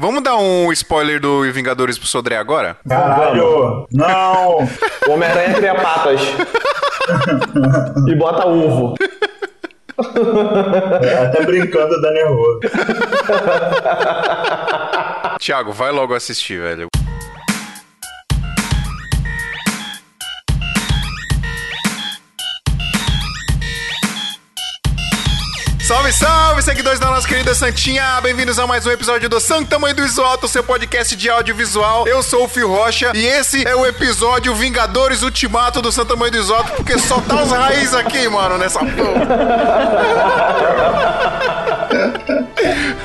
Vamos dar um spoiler do Vingadores pro Sodré agora? Caralho! Não! O Homem-Aranha cria patas. e bota ovo. É, até brincando dá nervoso. Thiago, vai logo assistir, velho. Salve, salve, seguidores da nossa querida Santinha! Bem-vindos a mais um episódio do Santo Tamanho do Visual, o seu podcast de audiovisual. Eu sou o Fio Rocha e esse é o episódio Vingadores Ultimato do Santo Tamanho do Visual, porque só tá os raízes aqui, mano, nessa porra.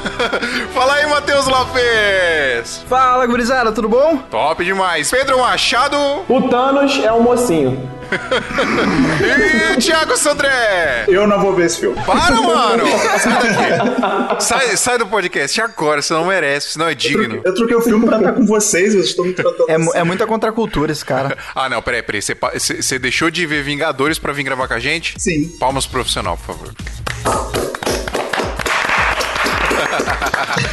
Fala aí, Matheus Lopes! Fala, gurizada, tudo bom? Top demais! Pedro Machado O Thanos é um mocinho. e o Thiago Sandré! Eu não vou ver esse filme. Para, mano! Sai daqui! Sai, sai do podcast agora, você não merece, você não é digno. Eu troquei o filme pra estar com vocês, vocês estão me tratando É, assim. é muita contracultura esse cara. Ah, não, peraí, peraí. Você, você- deixou de ver Vingadores pra vir gravar com a gente? Sim. Palmas pro profissional, por favor.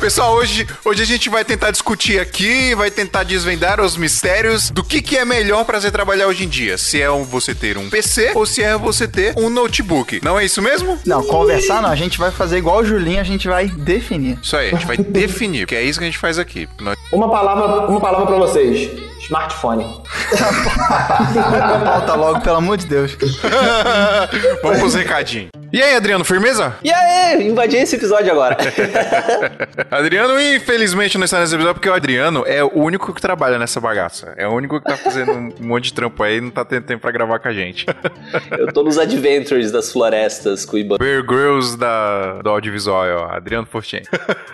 Pessoal, hoje, hoje a gente vai tentar discutir aqui, vai tentar desvendar os mistérios do que, que é melhor pra você trabalhar hoje em dia. Se é um- você ter um PC ou se é você ter um notebook. Não é isso mesmo? Não, conversar não, a gente vai fazer igual o Julinho, a gente vai definir. Isso aí, a gente vai definir, que é isso que a gente faz aqui. Nós- Uma palavra, uma palavra pra vocês. Smartphone. Volta logo, pelo amor de Deus. Vamos pros recadinhos. E aí, Adriano, firmeza? E aí, invadi esse episódio agora. Adriano, infelizmente, não está nesse episódio porque o Adriano é o único que trabalha nessa bagaça. É o único que tá fazendo um monte de trampo aí e não tá tendo tempo pra gravar com a gente. Eu tô nos adventures das florestas cuibano. Bear Grylls da, do audiovisual, ó. Adriano Fortin.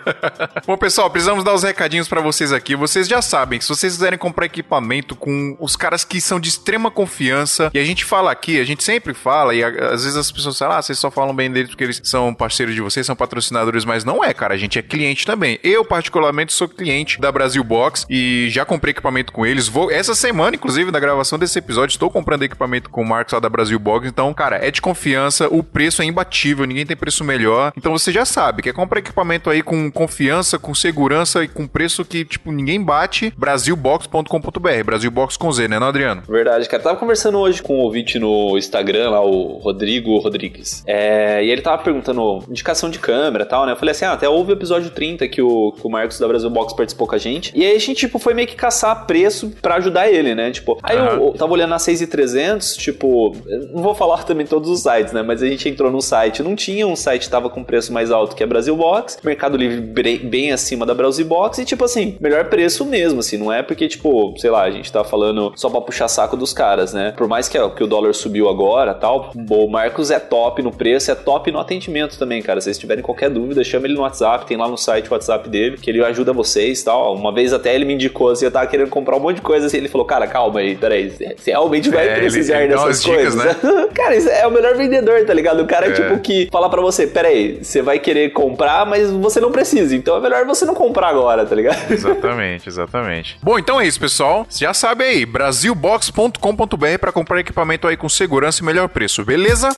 Bom, pessoal, precisamos dar os recadinhos pra vocês aqui. Vocês já sabem que se vocês quiserem comprar equipamento com os caras que são de extrema confiança, e a gente fala aqui, a gente sempre fala, e a- às vezes as pessoas falam, ah, vocês só falam bem deles porque eles são parceiros de vocês, são patrocinadores, mas não é, cara. A gente é cliente também. Eu, particularmente, sou cliente da Brasil Box e já comprei equipamento com eles. Vou, essa semana, inclusive, da gravação desse episódio, estou comprando equipamento com o Marcos lá da Brasil Box. Então, cara, é de confiança, o preço é imbatível, ninguém tem preço melhor. Então você já sabe, quer comprar equipamento aí com confiança, com segurança e com preço que, tipo, ninguém bate, brasilbox.com.br. Brasilbox com Z, né, não, Adriano? Verdade, cara. Tava conversando hoje com um ouvinte no Instagram, lá, o Rodrigo Rodrigues. É, e ele tava perguntando indicação de câmera e tal, né? Eu falei assim, ah, até houve o episódio 30 que o, que o Marcos da Brasil Box participou com a gente. E aí a gente, tipo, foi meio que caçar preço pra ajudar ele, né? Tipo, aí eu, Aham. eu tava olhando na 6,300, tipo, eu não vou falar também todos os sites, né? Mas a gente entrou num site, não tinha um site que tava com preço mais alto que a Brasil Box, Mercado Livre bem acima da Brasil Box e, tipo assim, melhor preço mesmo, assim, não é porque, tipo, sei lá, a gente tá falando só pra puxar saco dos caras, né? Por mais que, que o dólar subiu agora tal, o Marcos é top no preço, é top no atendimento também, cara. Se vocês tiverem qualquer dúvida, chama ele no WhatsApp, tem lá no site o WhatsApp dele, que ele ajuda vocês e tal. Uma vez até ele me indicou assim, eu tava querendo comprar um monte de coisa assim, ele falou, cara, calma aí, peraí, você realmente vai É, precisar dessas dicas, coisas, né? cara, isso é o melhor vendedor, tá ligado? O cara, É. tipo, que fala pra você, peraí, você vai querer comprar, mas você não precisa, então é melhor você não comprar agora, tá ligado? Exatamente, exatamente. Bom, então é isso, pessoal. Você já sabe aí, brasilbox.com.br para comprar equipamento aí com segurança e melhor preço, beleza?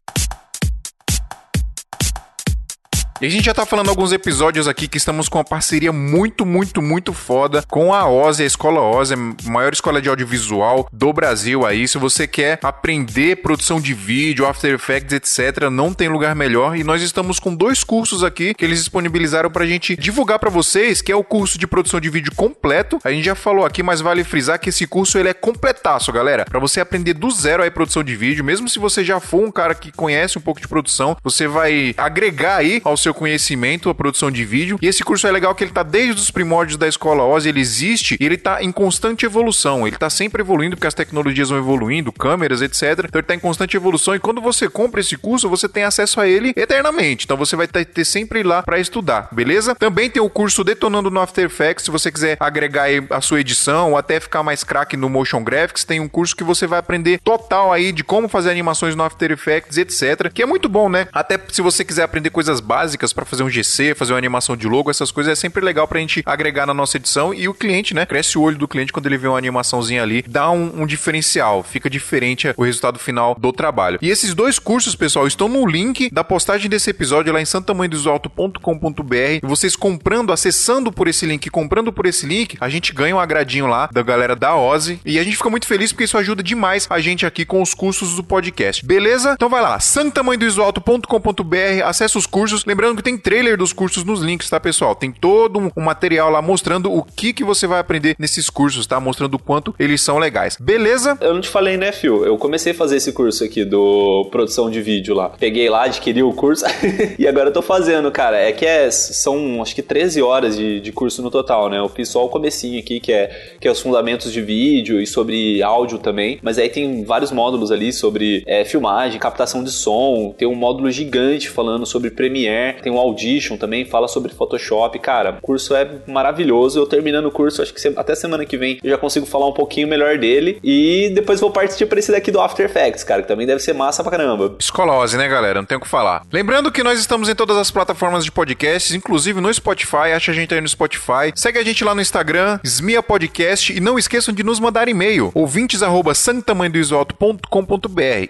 E a gente já tá falando alguns episódios aqui que estamos com uma parceria muito, muito, muito foda com a OSE, a Escola OSE, maior escola de audiovisual do Brasil aí. Se você quer aprender produção de vídeo, After Effects, etc., não tem lugar melhor. E nós estamos com dois cursos aqui que eles disponibilizaram pra gente divulgar pra vocês, que é o curso de produção de vídeo completo. A gente já falou aqui, mas vale frisar que esse curso ele é completaço, galera. Pra você aprender do zero aí produção de vídeo, mesmo se você já for um cara que conhece um pouco de produção, você vai agregar aí ao seu conhecimento a produção de vídeo. E esse curso é legal que ele tá desde os primórdios da escola OSE, ele existe e ele tá em constante evolução. Ele tá sempre evoluindo porque as tecnologias vão evoluindo, câmeras, etc. Então ele tá em constante evolução e quando você compra esse curso, você tem acesso a ele eternamente. Então você vai ter, sempre lá para estudar, beleza? Também tem o curso Detonando no After Effects, se você quiser agregar a sua edição ou até ficar mais craque no Motion Graphics, tem um curso que você vai aprender total aí de como fazer animações no After Effects, etc. Que é muito bom, né? Até se você quiser aprender coisas básicas básicas para fazer um GC, fazer uma animação de logo, essas coisas é sempre legal pra gente agregar na nossa edição e o cliente, né? Cresce o olho do cliente quando ele vê uma animaçãozinha ali, dá um, um diferencial, fica diferente o resultado final do trabalho. E esses dois cursos, pessoal, estão no link da postagem desse episódio lá em santamanhodosalto.com.br. E vocês comprando, acessando por esse link, comprando por esse link, a gente ganha um agradinho lá da galera da Ozzy e a gente fica muito feliz porque isso ajuda demais a gente aqui com os cursos do podcast. Beleza? Então vai lá, santamanhodosalto.com.br, acessa os cursos. Lembrando que tem trailer dos cursos nos links, tá, pessoal? Tem todo um material lá mostrando o que que você vai aprender nesses cursos, tá? Mostrando o quanto eles são legais. Beleza? Eu não te falei, né, Phil? Eu comecei a fazer esse curso aqui do produção de vídeo lá. Peguei lá, adquiri o curso e agora eu tô fazendo, cara. É que é, são acho que 13 horas de, de curso no total, né? Eu fiz só o comecinho aqui, que é, que é os fundamentos de vídeo e sobre áudio também. Mas aí tem vários módulos ali sobre é, filmagem, captação de som. Tem um módulo gigante falando sobre Premiere. Tem um Audition também, fala sobre Photoshop. Cara, o curso é maravilhoso. Eu terminando o curso, acho que até semana que vem eu já consigo falar um pouquinho melhor dele. E depois vou partir para esse daqui do After Effects, cara, que também deve ser massa pra caramba. Escolose, né, galera? Não tem o que falar. Lembrando que nós estamos em todas as plataformas de podcasts, inclusive no Spotify. Acha a gente aí no Spotify. Segue a gente lá no Instagram, Smia Podcast. E não esqueçam de nos mandar e-mail, ouvintes arroba.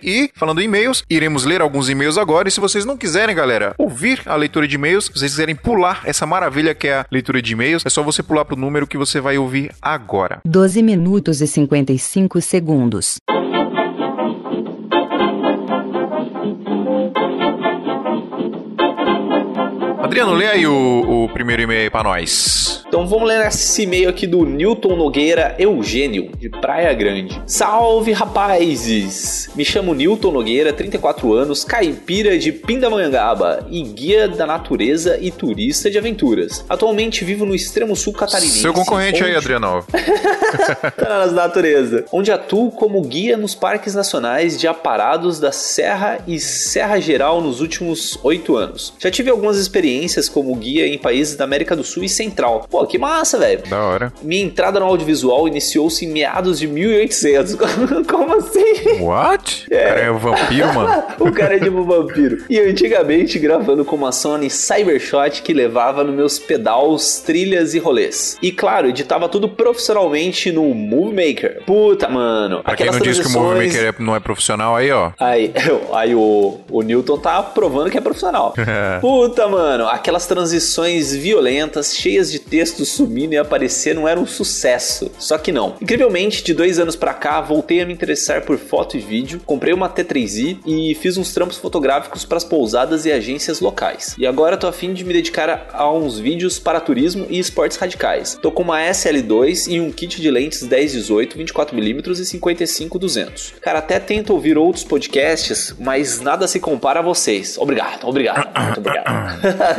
E, falando em e-mails, iremos ler alguns e-mails agora. E se vocês não quiserem, galera, ouvir a leitura de e-mails, se vocês quiserem pular essa maravilha que é a leitura de e-mails, é só você pular pro número que você vai ouvir agora. 12 minutos e 55 segundos. Adriano, lê aí o, o primeiro e-mail aí pra nós. Então vamos ler esse e-mail aqui do Newton Nogueira Eugênio, de Praia Grande. Salve rapazes! Me chamo Newton Nogueira, 34 anos, caipira de Pindamonhangaba e guia da natureza e turista de aventuras. Atualmente vivo no extremo sul catarinense. Seu concorrente aí, onde- Adriano. Tá nas natureza. Onde atuo como guia nos parques nacionais de aparados da Serra e Serra Geral nos últimos oito anos. Já tive algumas experiências como guia em países da América do Sul e Central. Pô, que massa, velho. Da hora. Minha entrada no audiovisual iniciou-se em meados de 1800. Como assim? What? O cara é um vampiro, mano. o cara é tipo um vampiro. E antigamente gravando com uma Sony Cybershot que levava nos meus pedals, trilhas e rolês. E claro, editava tudo profissionalmente no Movie Maker. Puta, mano. Pra quem não diz que o Movie Maker é- não é profissional, aí, ó. Aí, aí o, o Newton tá provando que é profissional. Puta, mano, aquelas transições violentas, cheias de textos sumindo e aparecendo, era um sucesso. Só que não. Incrivelmente, de dois anos pra cá, voltei a me interessar por foto e vídeo, comprei uma T3i e fiz uns trampos fotográficos pras pousadas e agências locais. E agora tô a fim de me dedicar a, a uns vídeos para turismo e esportes radicais. Tô com uma SL2 e um kit de lentes 10-18, 24mm e 55-200. Cara, até tento ouvir outros podcasts, mas nada se compara a vocês. Obrigado, obrigado, muito obrigado.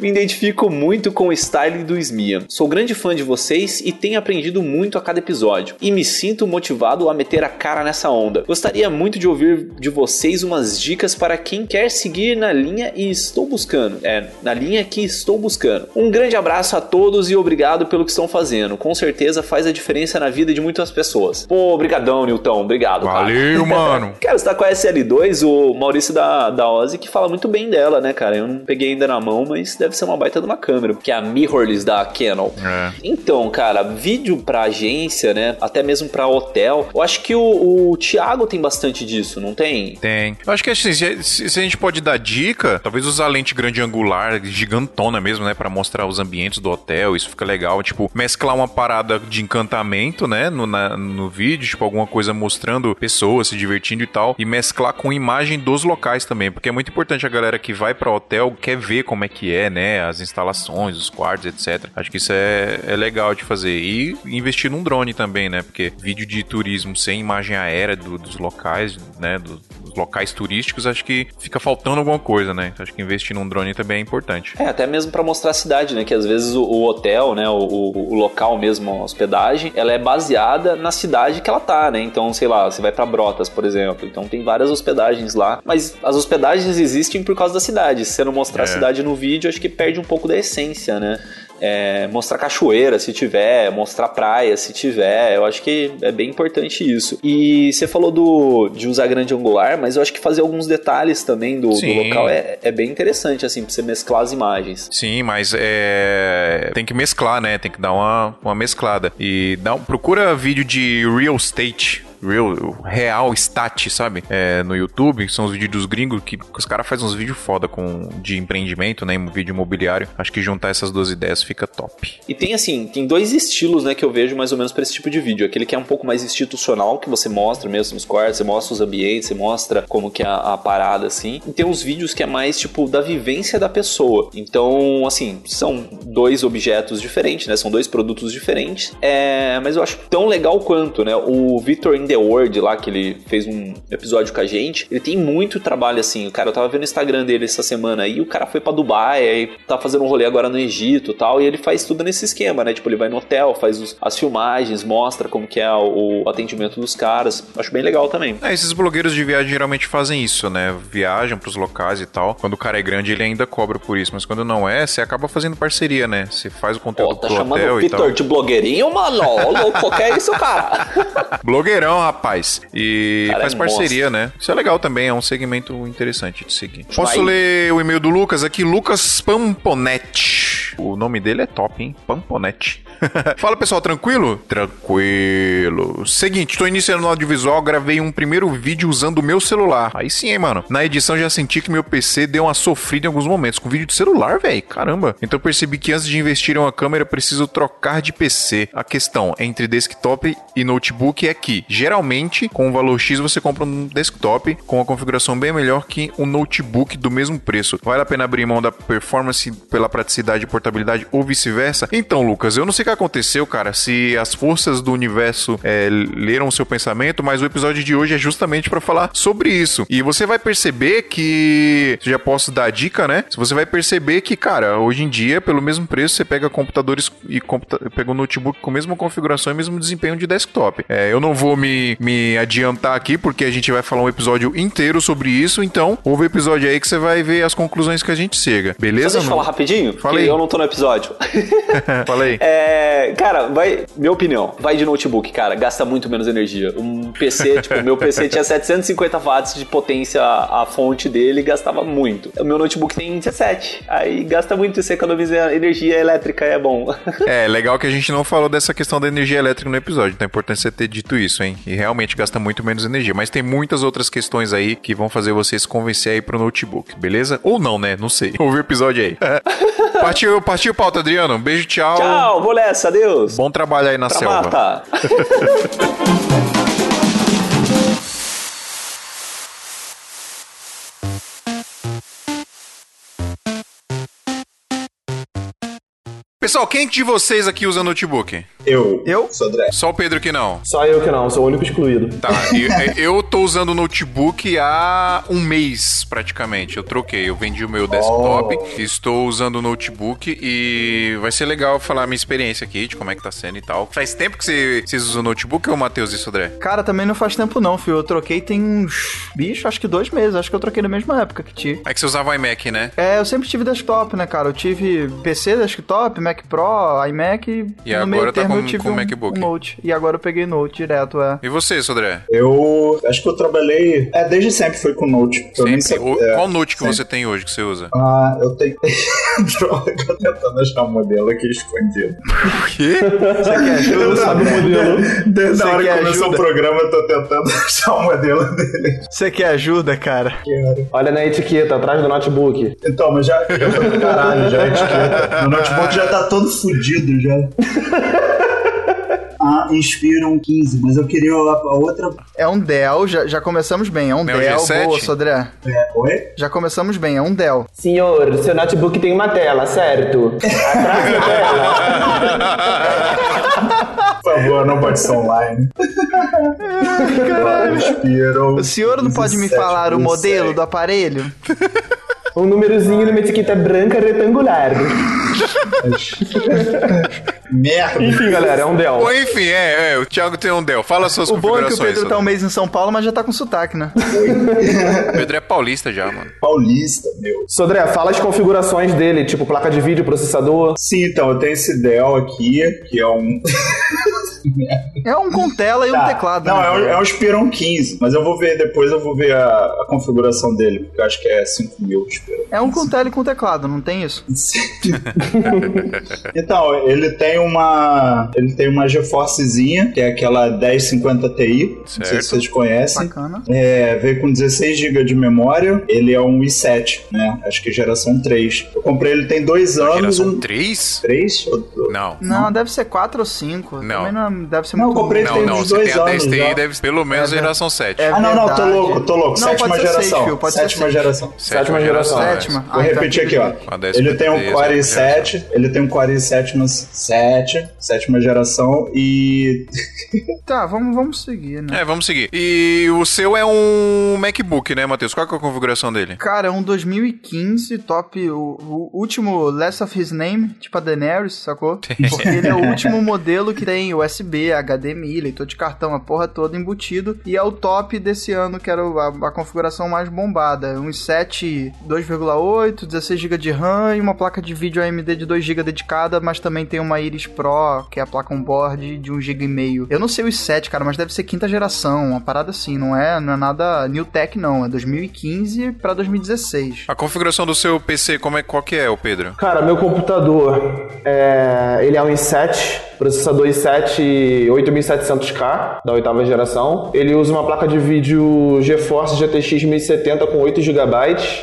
me identifico muito com o style do Smia. Sou grande fã de vocês e tenho aprendido muito a cada episódio. E me sinto motivado a meter a cara nessa onda. Gostaria muito de ouvir de vocês umas dicas para quem quer seguir na linha e estou buscando. É, na linha que estou buscando. Um grande abraço a todos e obrigado pelo que estão fazendo. Com certeza faz a diferença na vida de muitas pessoas. Pô, obrigadão, Nilton. Obrigado, cara. Valeu, mano. Cara, você tá com a SL2, o Maurício da, da Ozzy, que fala muito bem dela, né, cara? Eu não peguei ainda na mão, mas deve ser uma baita de uma câmera, que é a mirrorless da Canon. É. Então, cara, vídeo pra agência, né? Até mesmo pra hotel. Eu acho que o, o Thiago tem bastante disso, não tem? Tem. Eu acho que assim, se, se- a gente pode dar dica, talvez usar lente grande angular, gigantona mesmo, né? Pra mostrar os ambientes do hotel, isso fica legal. Tipo, mesclar uma parada de encantamento, né? No, na- no vídeo, tipo, alguma coisa mostrando pessoas se divertindo e tal. E mesclar com imagem dos locais também, porque é muito importante a galera que vai pra hotel quer ver como é que é, né? As instalações, os quartos, etc. Acho que isso é, é legal de fazer. E investir num drone também, né? Porque vídeo de turismo sem imagem aérea do- dos locais, né? do- locais turísticos, acho que fica faltando alguma coisa, né? Acho que investir num drone também é importante. É, até mesmo pra mostrar a cidade, né? Que às vezes o, o hotel, né? O, o- o local mesmo, a hospedagem, ela é baseada na cidade que ela tá, né? Então, sei lá, você vai pra Brotas, por exemplo. Então tem várias hospedagens lá. Mas as hospedagens existem por causa da cidade. Se você não mostrar É. a cidade no vídeo, acho que perde um pouco da essência, né? É, mostrar cachoeira se tiver, mostrar praia se tiver. Eu acho que é bem importante isso. E você falou do, de usar grande angular, mas eu acho que fazer alguns detalhes também do, do local é, é bem interessante, assim, pra você mesclar as imagens. Sim, mas é. Tem que mesclar, né? Tem que dar uma, uma mesclada. E dá um- procura vídeo de real estate. Real, real stat, sabe? É, no YouTube, são os vídeos dos gringos, que os caras fazem uns vídeos foda com, de empreendimento, né? Vídeo imobiliário. Acho que juntar essas duas ideias fica top. E tem assim, tem dois estilos, né, que eu vejo mais ou menos pra esse tipo de vídeo. Aquele que é um pouco mais institucional, que você mostra mesmo nos quartos, você mostra os ambientes, você mostra como que é a, a parada, assim. E tem uns vídeos que é mais, tipo, da vivência da pessoa. Então, assim, são dois objetos diferentes, né, são dois produtos diferentes. É, mas eu acho tão legal quanto, né, o Victor the World lá, que ele fez um episódio com a gente, ele tem muito trabalho, assim. O cara, eu tava vendo o Instagram dele essa semana aí, o cara foi pra Dubai, aí tá fazendo um rolê agora no Egito e tal, e ele faz tudo nesse esquema, né? Tipo, ele vai no hotel, faz os- as filmagens, mostra como que é o, o atendimento dos caras. Acho bem legal também. É, esses blogueiros de viagem geralmente fazem isso, né? Viajam pros locais e tal. Quando o cara é grande, ele ainda cobra por isso. Mas quando não é, você acaba fazendo parceria, né? Você faz o conteúdo tá pro chamando hotel o e tal. Vitor de blogueirinho, mano? Ô, louco, que é isso, cara? Blogueirão, rapaz. E Cara, faz é parceria, né? Isso é legal também, é um segmento interessante de seguir. Posso Vai. ler o e-mail do Lucas aqui? Lucas Pamponetti. O nome dele é top, hein? Pamponetti. Fala pessoal, tranquilo? Tranquilo. Seguinte, tô iniciando no audiovisual, gravei um primeiro vídeo usando o meu celular. Aí sim, hein, mano. Na edição já senti que meu PC deu uma sofrida em alguns momentos. Com vídeo de celular, velho. Caramba. Então percebi que antes de investir em uma câmera, preciso trocar de PC. A questão entre desktop e notebook é que, geralmente, com o valor X, você compra um desktop com uma configuração bem melhor que um notebook do mesmo preço. Vale a pena abrir mão da performance pela praticidade e portabilidade ou vice-versa? Então, Lucas, eu não sei o que aconteceu, cara, se as forças do universo é, leram o seu pensamento, mas o episódio de hoje é justamente pra falar sobre isso. E você vai perceber que. Já posso dar a dica, né? Você vai perceber que, cara, hoje em dia, pelo mesmo preço, você pega computadores e computa pega um notebook com a mesma configuração e mesmo desempenho de desktop. É, eu não vou me, me adiantar aqui, porque a gente vai falar um episódio inteiro sobre isso, então ouve o episódio aí que você vai ver as conclusões que a gente chega. Só Beleza? deixa eu falar rapidinho, aí. eu não no episódio. Fala aí. É, cara, vai. Minha opinião, vai de notebook, cara, gasta muito menos energia. Um PC, tipo, meu PC tinha 750 watts de potência, a fonte dele gastava muito. O meu notebook tem 17, aí gasta muito e você economiza energia elétrica, é bom. É, legal que a gente não falou dessa questão da energia elétrica no episódio, então é importante você ter dito isso, hein? E realmente gasta muito menos energia. Mas tem muitas outras questões aí que vão fazer você se convencer aí pro notebook, beleza? Ou não, né? Não sei. Ouve o episódio aí. partiu, partiu pauta, Adriano. Um beijo, tchau. Tchau, vou nessa, adeus. Bom trabalho aí na pra selva. Pessoal, quem de vocês aqui usa notebook? Eu. Eu? Sodré. Só o Pedro que não. Só eu que não, sou o único excluído. Tá, eu, eu tô usando notebook há um mês, praticamente. Eu troquei, eu vendi o meu desktop, estou usando o notebook e vai ser legal falar a minha experiência aqui, de como é que tá sendo e tal. Faz tempo que você, vocês usam notebook ou Matheus e Sodré? Cara, também não faz tempo não, filho. Eu troquei tem uns. Bicho, acho que dois meses. Acho que eu troquei na mesma época que ti. É que você usava iMac, né? É, eu sempre tive desktop, né, cara? Eu tive PC, desktop, Mac Pro, iMac e, no agora meio tá termo com- eu tive com um, MacBook. um Note. E agora eu peguei Note direto, é. E você, Sodré? Eu acho que eu trabalhei. É, desde sempre foi com Note. Sempre? sabia. O- é. Qual note que sempre. você tem hoje que você usa? Ah, eu tenho. Droga, eu tô tentando achar um modelo aqui escondido. O quê? Você quer ajuda? Eu sabe o modelo. Desde Você a hora que começou ajuda? o programa, eu tô tentando achar o modelo dele. Você quer ajuda, cara? Cara. Olha na etiqueta, atrás do notebook. Então, mas já, caralho, já a etiqueta. Meu notebook já tá todo fudido já. Ah, Inspiron 15, mas eu queria a, outra. É um Dell, já, já começamos bem. É um Neo Dell. G7? Boa, Sodré. É, oi? Já começamos bem, é um Dell. Senhor, seu notebook tem uma tela, certo? Atrás da tela. Por favor, não pode ser online. Inspiron. O senhor não pode me 17, falar o modelo sei. do aparelho? Um númerozinho numa etiqueta branca retangular. Merda. Enfim, galera, é um Dell. Bom, enfim, é, é, o Thiago tem um Dell. Fala suas O bom é que o configurações. Pedro tá um mês em São Paulo, mas já tá com sotaque, né? O Pedro é paulista já, mano. Paulista, meu. Sodré, fala as configurações dele, tipo placa de vídeo, processador. Sim, então, eu tenho esse Dell aqui, que é um. É um com tela e um Tá. teclado. Não, né? é um, é um Spiron 15, mas eu vou ver depois, eu vou ver a, a configuração dele, porque eu acho que é 5000 Spiron. É um com tela e com teclado, não tem isso? Então, ele tem uma. Ele tem uma GeForcezinha, que é aquela 1050 Ti. Não sei Certo. se vocês conhecem. Bacana. É, veio com 16 GB de memória. Ele é um i7, né? Acho que geração 3. Eu comprei ele tem dois anos. Geração e- 3? 3? Ou- Não. Não, deve ser 4 ou 5. Não. Também não deve ser Não, muito comprei Não, não, você dois tem a anos 10 TI, já. deve ser pelo menos É, geração 7. é Ah, não, não, tô louco, tô louco. Não, sétima pode ser geração. seis, pode ser sétima seis. geração. Sétima geração. Sétima. Vou Ah, então repetir aqui, ó. Com a 10 Ele tem um Core sétima i7, ele tem um Core i7, mas 7, sétima geração, e Tá, vamos, vamos seguir, né? É, vamos seguir. E o seu é um MacBook, né, Matheus? Qual que é a configuração dele? Cara, é um 2015 top, o, o último Last of His Name, tipo a Daenerys, sacou? Porque ele é o último modelo que tem USB, HDMI, leitor de cartão, a porra toda embutido. E é o top desse ano, que era a, a configuração mais bombada. Um i7 2,8, 16 GB de RAM e uma placa de vídeo AMD de 2 GB dedicada, mas também tem uma Iris Pro, que é a placa on-board de 1 GB e meio. Eu não sei o i7, cara, mas deve ser quinta geração, uma parada assim, não é, não é nada new tech não, é 2015 pra 2016. A configuração do seu PC, como é, qual que é, o Pedro? Cara, meu computador, é, ele é um i7, processador i7 8700K, da oitava geração. Ele usa uma placa de vídeo GeForce GTX 1070 com 8 GB,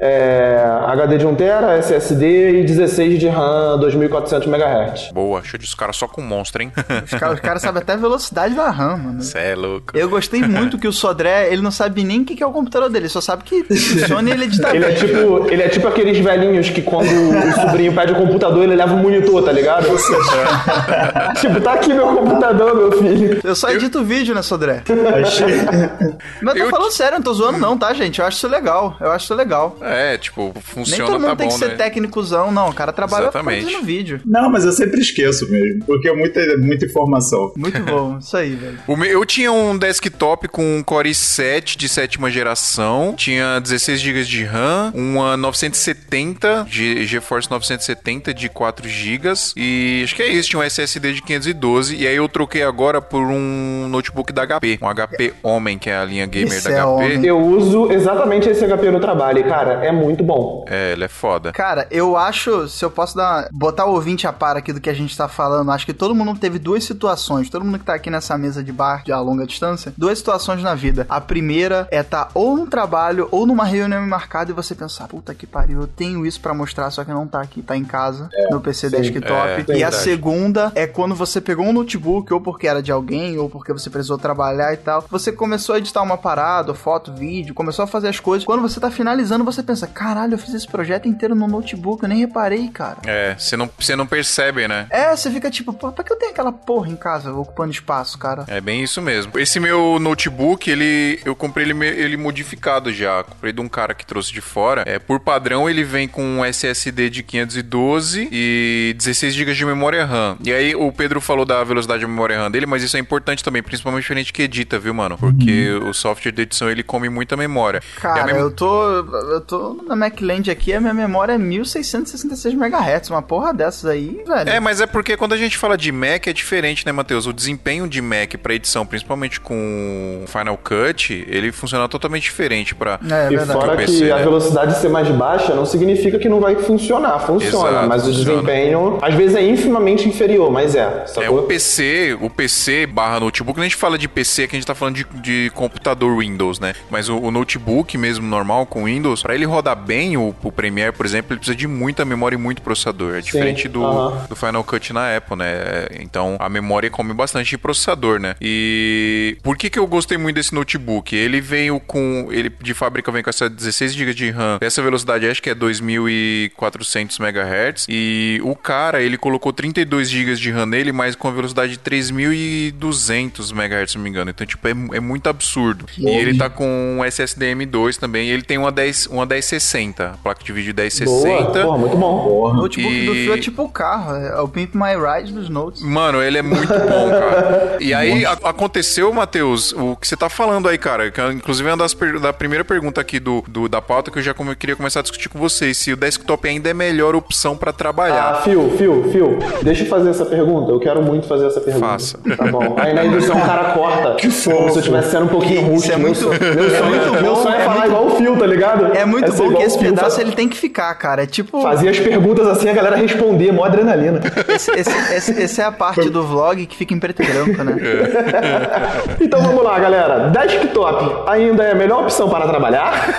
é, HD de 1TB, SSD e 16 de RAM 2400 MHz. Boa, show de os caras só com monstro, hein? Os caras os caras sabem até a velocidade da RAM, mano. Cê é louco. Eu gostei muito que o Sodré, ele não sabe nem o que que é o computador dele, só sabe que funciona e ele edita Ele é bem. tipo, ele é tipo aqueles velhinhos que quando o sobrinho pede o computador, ele leva o monitor, tá ligado? tipo, tá aqui meu computador, meu filho. Eu só edito vídeo, né, Sodré? achei. Mas eu tô Eu- falando sério, não tô zoando não, tá, gente? Eu acho isso legal, eu acho isso legal. É, tipo, Nem funciona, todo mundo tá tem bom, que ser né? técnicozão, não. O cara trabalha Exatamente. produzindo vídeo. Não, mas eu sempre esqueço mesmo, porque é muita, muita informação. Muito bom, isso aí, velho. O meu- eu tinha um desktop com um Core i7 de sétima geração, tinha 16 GB de RAM, uma 970, G- GeForce 970 de 4 GB e acho que é isso, tinha um SSD de 512 e aí eu troquei agora por um notebook da HP, um HP Homem, que é a linha gamer Esse da é HP. homem. Eu uso exatamente esse HP no trabalho e, cara, é muito bom. É, ele é foda. Cara, eu acho, se eu posso dar, botar o ouvinte a par aqui do que a gente tá falando, acho que todo mundo teve duas situações, todo mundo que tá aqui nessa mesa de bar de a longa distância, duas situações na vida. A primeira é tá ou no trabalho ou numa reunião marcada e você pensar, puta que pariu, eu tenho isso pra mostrar, só que não tá aqui, tá em casa, no PC desktop. é, e a verdade. segunda é quando você pegou um notebook, porque era de alguém, ou porque você precisou trabalhar e tal, você começou a editar uma parada, foto, vídeo, começou a fazer as coisas. Quando você tá finalizando, você pensa, caralho, eu fiz esse projeto inteiro no notebook, eu nem reparei, cara. É, você não, você não percebe, né? É, você fica tipo, pô, pra que eu tenho aquela porra em casa ocupando espaço, cara? É bem isso mesmo. Esse meu notebook, ele eu comprei ele, ele modificado já. Comprei de um cara que trouxe de fora. É, por padrão, ele vem com um SSD de 512 e 16 GB de memória RAM. E aí o Pedro falou da velocidade de memória RAM dele, mas isso é importante também, principalmente pra gente que edita, viu, mano? Porque o software de edição ele come muita memória. E Cara, mem- eu tô. Eu tô na Macland aqui, a minha memória é 1666 MHz. Uma porra dessas aí, velho. É, mas é porque quando a gente fala de Mac é diferente, né, Matheus? O desempenho de Mac pra edição, principalmente com Final Cut, ele funciona totalmente diferente pra É, e verdade. fora que PC, a né? velocidade ser mais baixa não significa que não vai funcionar. Funciona, Exato, mas o funciona. desempenho às vezes é infimamente inferior, mas é. É, Sacou? o PC, o PC barra notebook, quando a gente fala de PC, que a gente tá falando de, de computador Windows, né? Mas o, o notebook mesmo, normal, com Windows, pra ele rodar bem, o, o Premiere, por exemplo, ele precisa de muita memória e muito processador. É diferente do, aham. do Final Cut na Apple, né? Então, a memória come bastante de processador, né? E por que que eu gostei muito desse notebook? Ele veio com, ele de fábrica vem com essa 16 GB de RAM, essa velocidade acho que é 2400 MHz, e o cara, ele colocou 32 GB de RAM nele mas com a velocidade de 3.200 MHz, se não me engano. Então, tipo, é, é muito absurdo. E ele tá com um SSD M2 também. E ele tem uma, 10, uma 1060, placa de vídeo 1060. Boa, porra, muito bom. O notebook do E- Phil é tipo o carro, é o Pimp My Ride dos Notes. Mano, ele é muito bom, cara. E aí a- aconteceu, Matheus, o que você tá falando aí, cara. Que, é, inclusive é uma das per- da primeira pergunta aqui do, do- da pauta que eu já come- queria começar a discutir com vocês. Se o desktop ainda é a melhor opção pra Ah, trabalhar. Phil, Phil, Phil, deixa eu fazer essa pergunta. Eu quero muito fazer essa pergunta. Faça. Tá bom. Aí na edição o cara corta. Que Como se eu estivesse sendo um pouquinho rude. Isso é muito- meu sonho, é muito meu bom, sonho é, é falar muito- igual o Phil, tá ligado? É muito ser bom que esse Phil, pedaço ele tem que ficar, cara. É tipo. Fazia as perguntas assim, a galera respondia, mó adrenalina. Esse, esse, esse- essa é a parte do vlog que fica em preto e branco, né? Então vamos lá, galera. Desktop ainda é a melhor opção para trabalhar?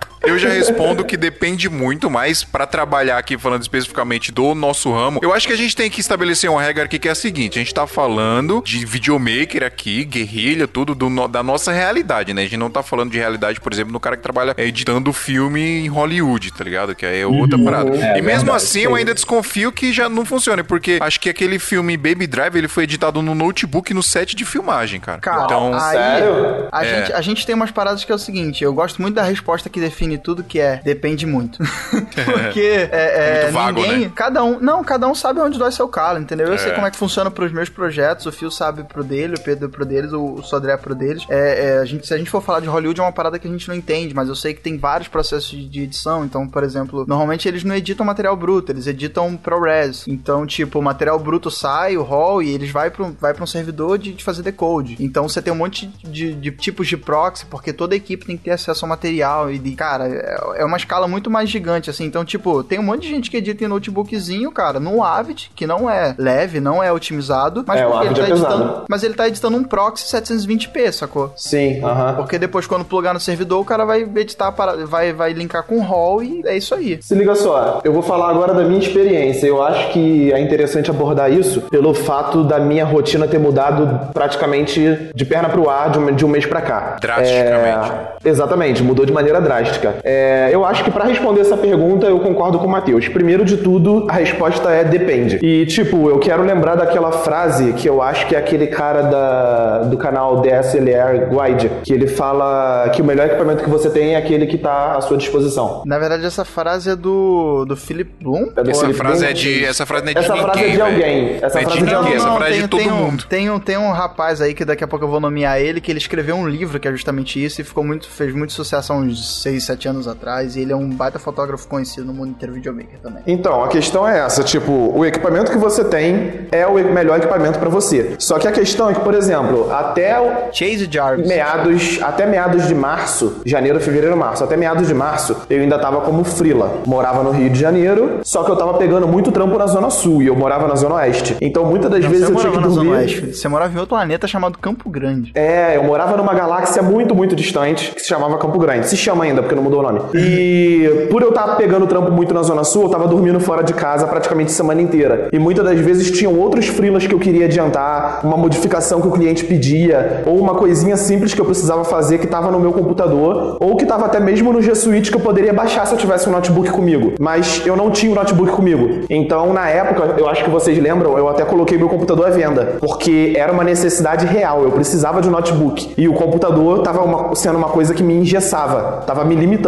Eu já respondo que depende muito, mas pra trabalhar aqui falando especificamente do nosso ramo, eu acho que a gente tem que estabelecer uma regra aqui que é a seguinte: a gente tá falando de videomaker aqui, guerrilha, tudo do da nossa realidade, né? A gente não tá falando de realidade, por exemplo, no cara que trabalha editando filme em Hollywood, tá ligado? Que aí é outra parada. É e mesmo verdade, assim, eu ainda desconfio que já não funcione, porque acho que aquele filme Baby Drive ele foi editado no notebook no set de filmagem, cara. Cara, então, aí, sério? A, É. gente, a gente tem umas paradas que é o seguinte: eu gosto muito da resposta que define tudo, que é depende muito. Porque é, é, muito vago, ninguém. né? Cada um. Não, cada um sabe onde dói seu calo, entendeu? Eu sei É. como é que funciona pros meus projetos, o Fio sabe pro dele, o Pedro pro deles, o, Sodré pro deles. É, é, a gente, se a gente for falar de Hollywood, é uma parada que a gente não entende, mas eu sei que tem vários processos de, edição. Então, por exemplo, normalmente eles não editam material bruto, eles editam ProRes. Então, tipo, o material bruto sai, o RAW, e eles vai para vai pra um servidor de, de fazer decode. Então você tem um monte de, de tipos de proxy, porque toda equipe tem que ter acesso ao material. E, de, cara, é, é uma escala muito mais gigante, assim. Então, tipo, tem um monte de gente que edita em notebookzinho, cara, no Avid, que não é leve, não é otimizado, mas É, porque ele tá é editando. Mas ele tá editando um proxy 720p, sacou? Sim, aham. Porque depois, quando plugar no servidor, o cara vai editar, para, vai, vai linkar com o RAW e é isso aí. Se liga só, eu vou falar agora da minha experiência. Eu acho que é interessante abordar isso pelo fato da minha rotina ter mudado praticamente de perna pro ar de um, de um mês pra cá. Drasticamente. É, exatamente, mudou de maneira drástica. É, eu acho que pra responder essa pergunta eu concordo com o Matheus. Primeiro de tudo, a resposta é depende. E tipo, eu quero lembrar daquela frase que eu acho que é aquele cara da, do canal DSLR Guide, que ele fala que o melhor equipamento que você tem é aquele que tá à sua disposição. Na verdade, essa frase é do, do Philip Bloom. É do essa Felipe frase Bloom? é de. Essa frase não é de Essa ninguém. frase é de velho. alguém. Essa é frase de é de ninguém, alguém. essa frase é de tem- todo tem um- mundo. Tem um, tem um rapaz aí que daqui a pouco eu vou nomear ele, que ele escreveu um livro que é justamente isso e ficou muito, fez muito sucesso há uns 6, 7 anos atrás. E ele é um baita fotógrafo conhecido no mundo inteiro videomaker também. Então, a questão é essa, tipo, o equipamento que você tem é o melhor equipamento pra você. Só que a questão é que, por exemplo, até o Chase Jarvis. meados, até meados de março, janeiro, fevereiro, março, até meados de março, eu ainda tava como frila. Morava no Rio de Janeiro, só que eu tava pegando muito trampo na zona sul e eu morava na zona oeste. Então, muitas das Não, vezes eu tinha que na Zona dormir Oeste. Você morava em outro planeta chamado Campo Grande. É, eu morava numa galáxia muito, muito distante, que se chamava Campo Grande. Se chama ainda, porque não mudou o nome. E por eu estar pegando trampo muito na Zona Sul, eu tava dormindo fora de casa praticamente a semana inteira. E muitas das vezes tinham outros freelas que eu queria adiantar, uma modificação que o cliente pedia, ou uma coisinha simples que eu precisava fazer que tava no meu computador, ou que tava até mesmo no G Suite que eu poderia baixar se eu tivesse um notebook comigo. Mas eu não tinha o notebook comigo. Então, na época, eu acho que vocês lembram, eu até coloquei meu computador à venda, porque era uma necessidade real, eu precisava de um notebook. E o computador tava uma- sendo uma coisa que me engessava, tava me limitando.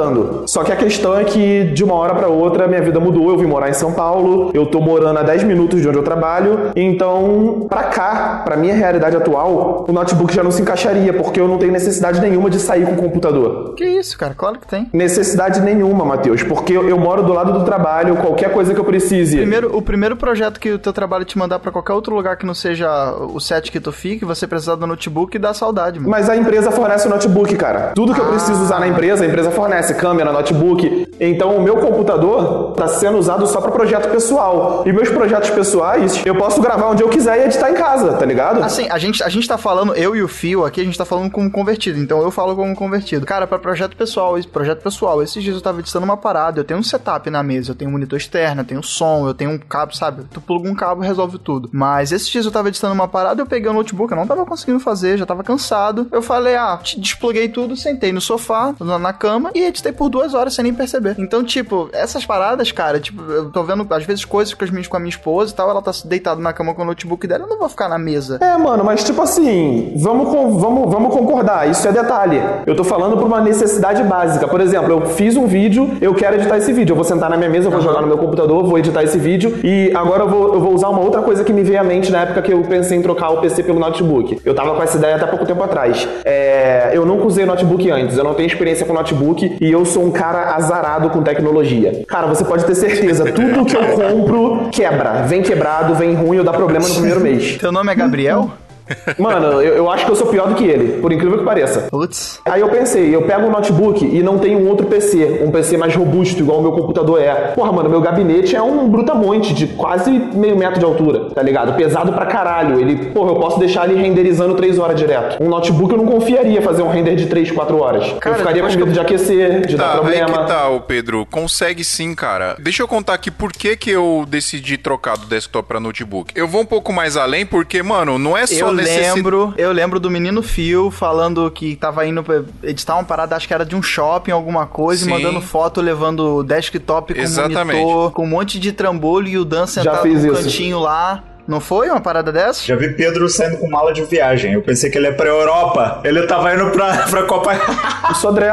Só que a questão é que de uma hora pra outra minha vida mudou, eu vim morar em São Paulo, eu tô morando a 10 minutos de onde eu trabalho, então pra cá, pra minha realidade atual, o notebook já não se encaixaria, porque eu não tenho necessidade nenhuma de sair com o computador. Que isso, cara? Claro que tem. Necessidade nenhuma, Matheus, porque eu, eu moro do lado do trabalho, qualquer coisa que eu precise. Primeiro, o primeiro projeto que o teu trabalho te mandar pra qualquer outro lugar que não seja o set que tu fique, você precisar do notebook dá saudade, mano. Mas a empresa fornece o notebook, cara. Tudo que eu preciso usar na empresa, a empresa fornece câmera, notebook. Então o meu computador tá sendo usado só para projeto pessoal. E meus projetos pessoais, eu posso gravar onde eu quiser e editar em casa, tá ligado? Assim, a gente, a gente tá falando, eu e o Fio aqui, a gente tá falando como convertido, então eu falo como convertido. Cara, pra projeto pessoal, esse projeto pessoal, esses dias eu tava editando uma parada, eu tenho um setup na mesa, eu tenho um monitor externo, eu tenho som, eu tenho um cabo, sabe? Tu pluga um cabo resolve tudo. Mas esses dias eu tava editando uma parada, eu peguei o notebook, eu não tava conseguindo fazer, já tava cansado. Eu falei, ah, despluguei tudo, sentei no sofá, na cama e meditei por duas horas sem nem perceber. Então, tipo, essas paradas, cara, tipo, eu tô vendo, às vezes, coisas com, as minhas, com a minha esposa e tal, ela tá deitada na cama com o notebook dela, eu não vou ficar na mesa. É, mano, mas tipo assim, vamos, vamos, vamos concordar, isso é detalhe. Eu tô falando por uma necessidade básica. Por exemplo, eu fiz um vídeo, eu quero editar esse vídeo. Eu vou sentar na minha mesa, eu vou jogar no meu computador, vou editar esse vídeo. E agora eu vou, eu vou usar uma outra coisa que me veio à mente na época que eu pensei em trocar o PC pelo notebook. Eu tava com essa ideia até pouco tempo atrás. É, eu nunca usei notebook antes, eu não tenho experiência com notebook e eu sou um cara azarado com tecnologia. Cara, você pode ter certeza, tudo que eu compro quebra. Vem quebrado, vem ruim ou dá problema no primeiro mês. Teu nome é Gabriel? Mano, eu, eu acho que eu sou pior do que ele, por incrível que pareça. Putz. Aí eu pensei, eu pego um notebook e não tenho um outro PC, um PC mais robusto, igual o meu computador é. Porra, mano, meu gabinete é um brutamonte de quase meio metro de altura, tá ligado? Pesado pra caralho. Ele, porra, eu posso deixar ele renderizando 3 horas direto. Um notebook eu não confiaria fazer um render de 3, 4 horas. Cara, eu ficaria com medo que de aquecer, de dar Tá, aí problema. que tá, ô Pedro. Consegue sim, cara. Deixa eu contar aqui por que, que eu decidi trocar do desktop pra notebook. Eu vou um pouco mais além, porque, mano, não é só Lembro, eu lembro do menino Phil falando que tava indo pra editar uma parada, acho que era de um shopping, alguma coisa, Sim. e mandando foto levando o desktop com Exatamente. monitor, com um monte de trambolho e o Dan sentado no cantinho lá. Não foi uma parada dessa? Já vi Pedro saindo com mala de viagem. Eu pensei que ele ia pra Europa. Ele tava indo pra, pra Copa. Eu sou André.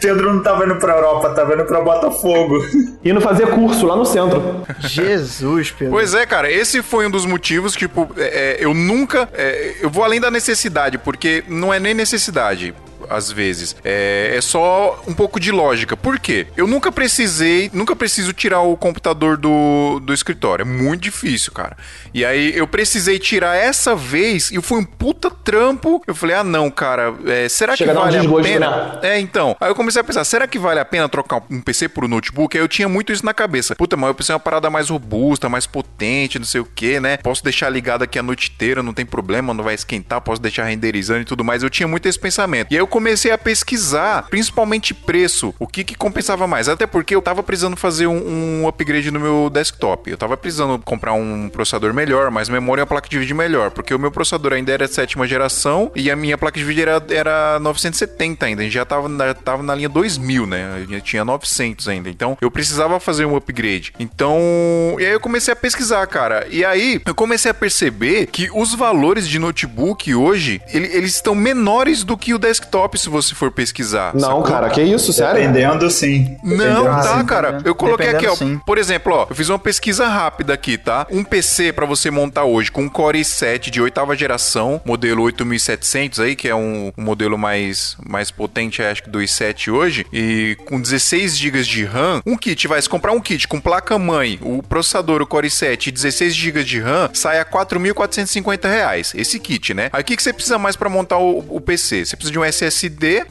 Pedro não tava indo pra Europa, tava indo pra Botafogo. Indo fazer curso lá no centro. Jesus, Pedro. Pois é, cara, esse foi um dos motivos, tipo, é, é, eu nunca. é, eu vou além da necessidade, porque não é nem necessidade. Às vezes. É, é só um pouco de lógica. Por quê? Eu nunca precisei, nunca preciso tirar o computador do, do escritório. É muito difícil, cara. E aí eu precisei tirar essa vez e foi um puta trampo. Eu falei, ah, não, cara, é, será Chega que dar um vale a pena? né? É, então. Aí eu comecei a pensar, será que vale a pena trocar um PC por um notebook? Aí eu tinha muito isso na cabeça. Puta, mas eu pensei uma parada mais robusta, mais potente, não sei o que, né? Posso deixar ligado aqui a noite inteira, não tem problema, não vai esquentar, posso deixar renderizando e tudo mais. Eu tinha muito esse pensamento. E aí eu comecei a pesquisar, principalmente preço, o que que compensava mais. Até porque eu tava precisando fazer um, um upgrade no meu desktop. Eu tava precisando comprar um processador melhor, mais memória e uma placa de vídeo melhor. Porque o meu processador ainda era sétima geração e a minha placa de vídeo era, era 970 ainda. Já tava na, tava na linha 2000, né? Gente tinha 900 ainda. Então eu precisava fazer um upgrade. Então. E aí eu comecei a pesquisar, cara. E aí eu comecei a perceber que os valores de notebook hoje ele- eles estão menores do que o desktop, se você for pesquisar. Não, sacou? cara, que isso, sério? Dependendo, sim. Não, Dependendo, tá, sim. cara. Eu coloquei aqui, ó. Dependendo, sim. Por exemplo, ó, eu fiz uma pesquisa rápida aqui, tá? Um PC pra você montar hoje com um Core i7 de oitava geração, modelo 8700 aí, que é um, um modelo mais, mais potente, acho que do i7 hoje, e com 16 GB de RAM, um kit, vai, se comprar um kit com placa-mãe, o processador, o Core i7 e 16 GB de RAM, sai a 4.450 reais. Esse kit, né? Aí o que, que você precisa mais pra montar o, o PC? Você precisa de um SSD,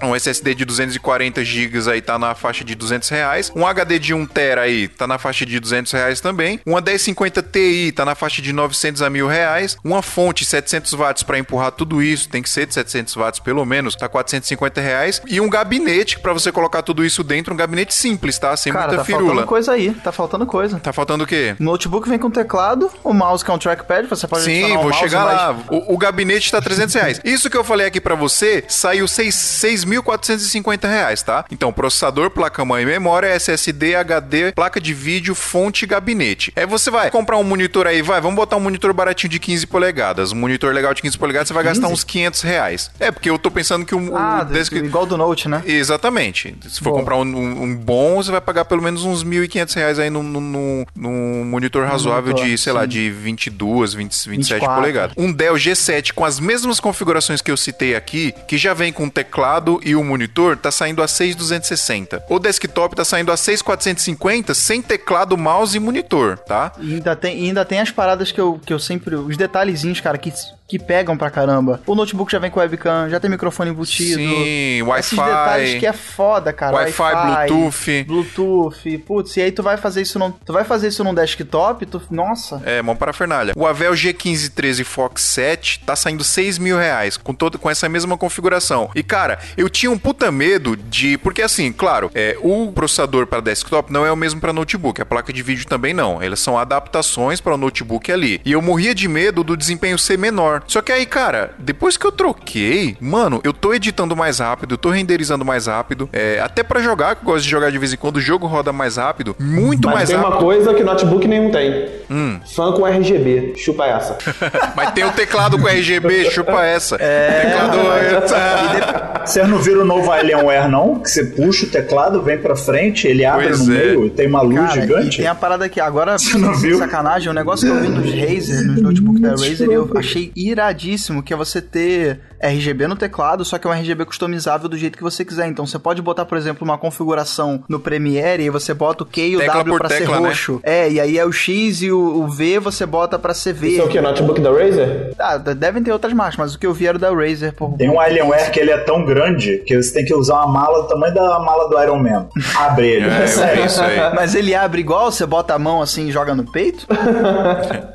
um SSD de 240 GB aí tá na faixa de 200 reais, um HD de 1 TB aí tá na faixa de 200 reais também, uma 1050 Ti tá na faixa de 900 a mil reais, uma fonte 700 watts pra empurrar tudo isso, tem que ser de 700 watts pelo menos, tá 450 reais, e um gabinete pra você colocar tudo isso dentro, um gabinete simples, tá? Sem Cara, muita tá firula. faltando coisa aí, tá faltando coisa. Tá faltando o quê? Notebook vem com teclado, o mouse que é um trackpad, você pode Sim, vou mouse chegar lá. O, o gabinete tá 300 reais. Isso que eu falei aqui pra você saiu seis- 6.450 reais, tá? Então, processador, placa-mãe, memória, SSD, HD, placa de vídeo, fonte e gabinete. Aí você vai comprar um monitor aí, vai, vamos botar um monitor baratinho de 15 polegadas. Um monitor legal de 15 polegadas, você vai gastar uns 500 reais. É, porque eu tô pensando que o, Ah, o desk... igual do Note, né? Exatamente. Se for Bom. comprar um, um- um bom, você vai pagar pelo menos uns 1.500 reais aí num, num- num- monitor razoável monitor, de, sei lá, sim. de 22, 20, 27 24. polegadas. Um Dell G7 com as mesmas configurações que eu citei aqui, que já vem com teclado e o monitor, tá saindo a 6,260. O desktop tá saindo a 6,450 sem teclado, mouse e monitor, tá? E ainda tem, ainda tem as paradas que eu, que eu sempre. Os detalhezinhos, cara, que, que pegam pra caramba. O notebook já vem com webcam, já tem microfone embutido. Sim, Esses detalhes Wi-Fi. que é foda, cara. Wi-Fi, Bluetooth. Bluetooth. Putz, e aí tu vai fazer isso num. Tu vai fazer isso num desktop, tu. Nossa. É, mão parafernália. O Avel G1513 Fox 7 tá saindo 6 mil reais, com, todo, com essa mesma configuração. E, cara, eu tinha um puta medo de... Porque, assim, claro, é, o processador para desktop não é o mesmo para notebook. A placa de vídeo também não. Elas são adaptações para o notebook ali. E eu morria de medo do desempenho ser menor. Melhor. Só que aí, cara, depois que eu troquei, mano, eu tô editando mais rápido, eu tô renderizando mais rápido. É, até pra jogar, que eu gosto de jogar de vez em quando, o jogo roda mais rápido, muito Mas mais tem rápido. uma coisa que notebook nenhum tem. Hum. Fã com RGB. Chupa essa. Mas tem o teclado com RGB, chupa essa. É, teclado. Vocês não viram o novo Alienware, não? Que você puxa o teclado, vem pra frente, ele abre Pois no é. meio e tem uma luz Cara, e gigante. tem a parada aqui, agora, Você não viu? sacanagem, um negócio que eu vi nos Razer, nos notebooks da Razer, e eu achei iradíssimo, que é você ter RGB no teclado, só que é um RGB customizável do jeito que você quiser. Então você pode botar, por exemplo, uma configuração no Premiere e você bota o Q e o Tecla W pra tecla, ser né? roxo. É, e aí é o X e o, o V você bota pra ser Isso é o que? Notebook da Razer? Ah, devem ter outras marcas, mas o que eu vi era o da Razer. Por... Tem um Alienware que ele é tão grande que você tem que usar uma mala do tamanho da mala do Iron Man. Abre ele. É, vi isso aí. Mas ele abre igual? Você bota a mão assim e joga no peito?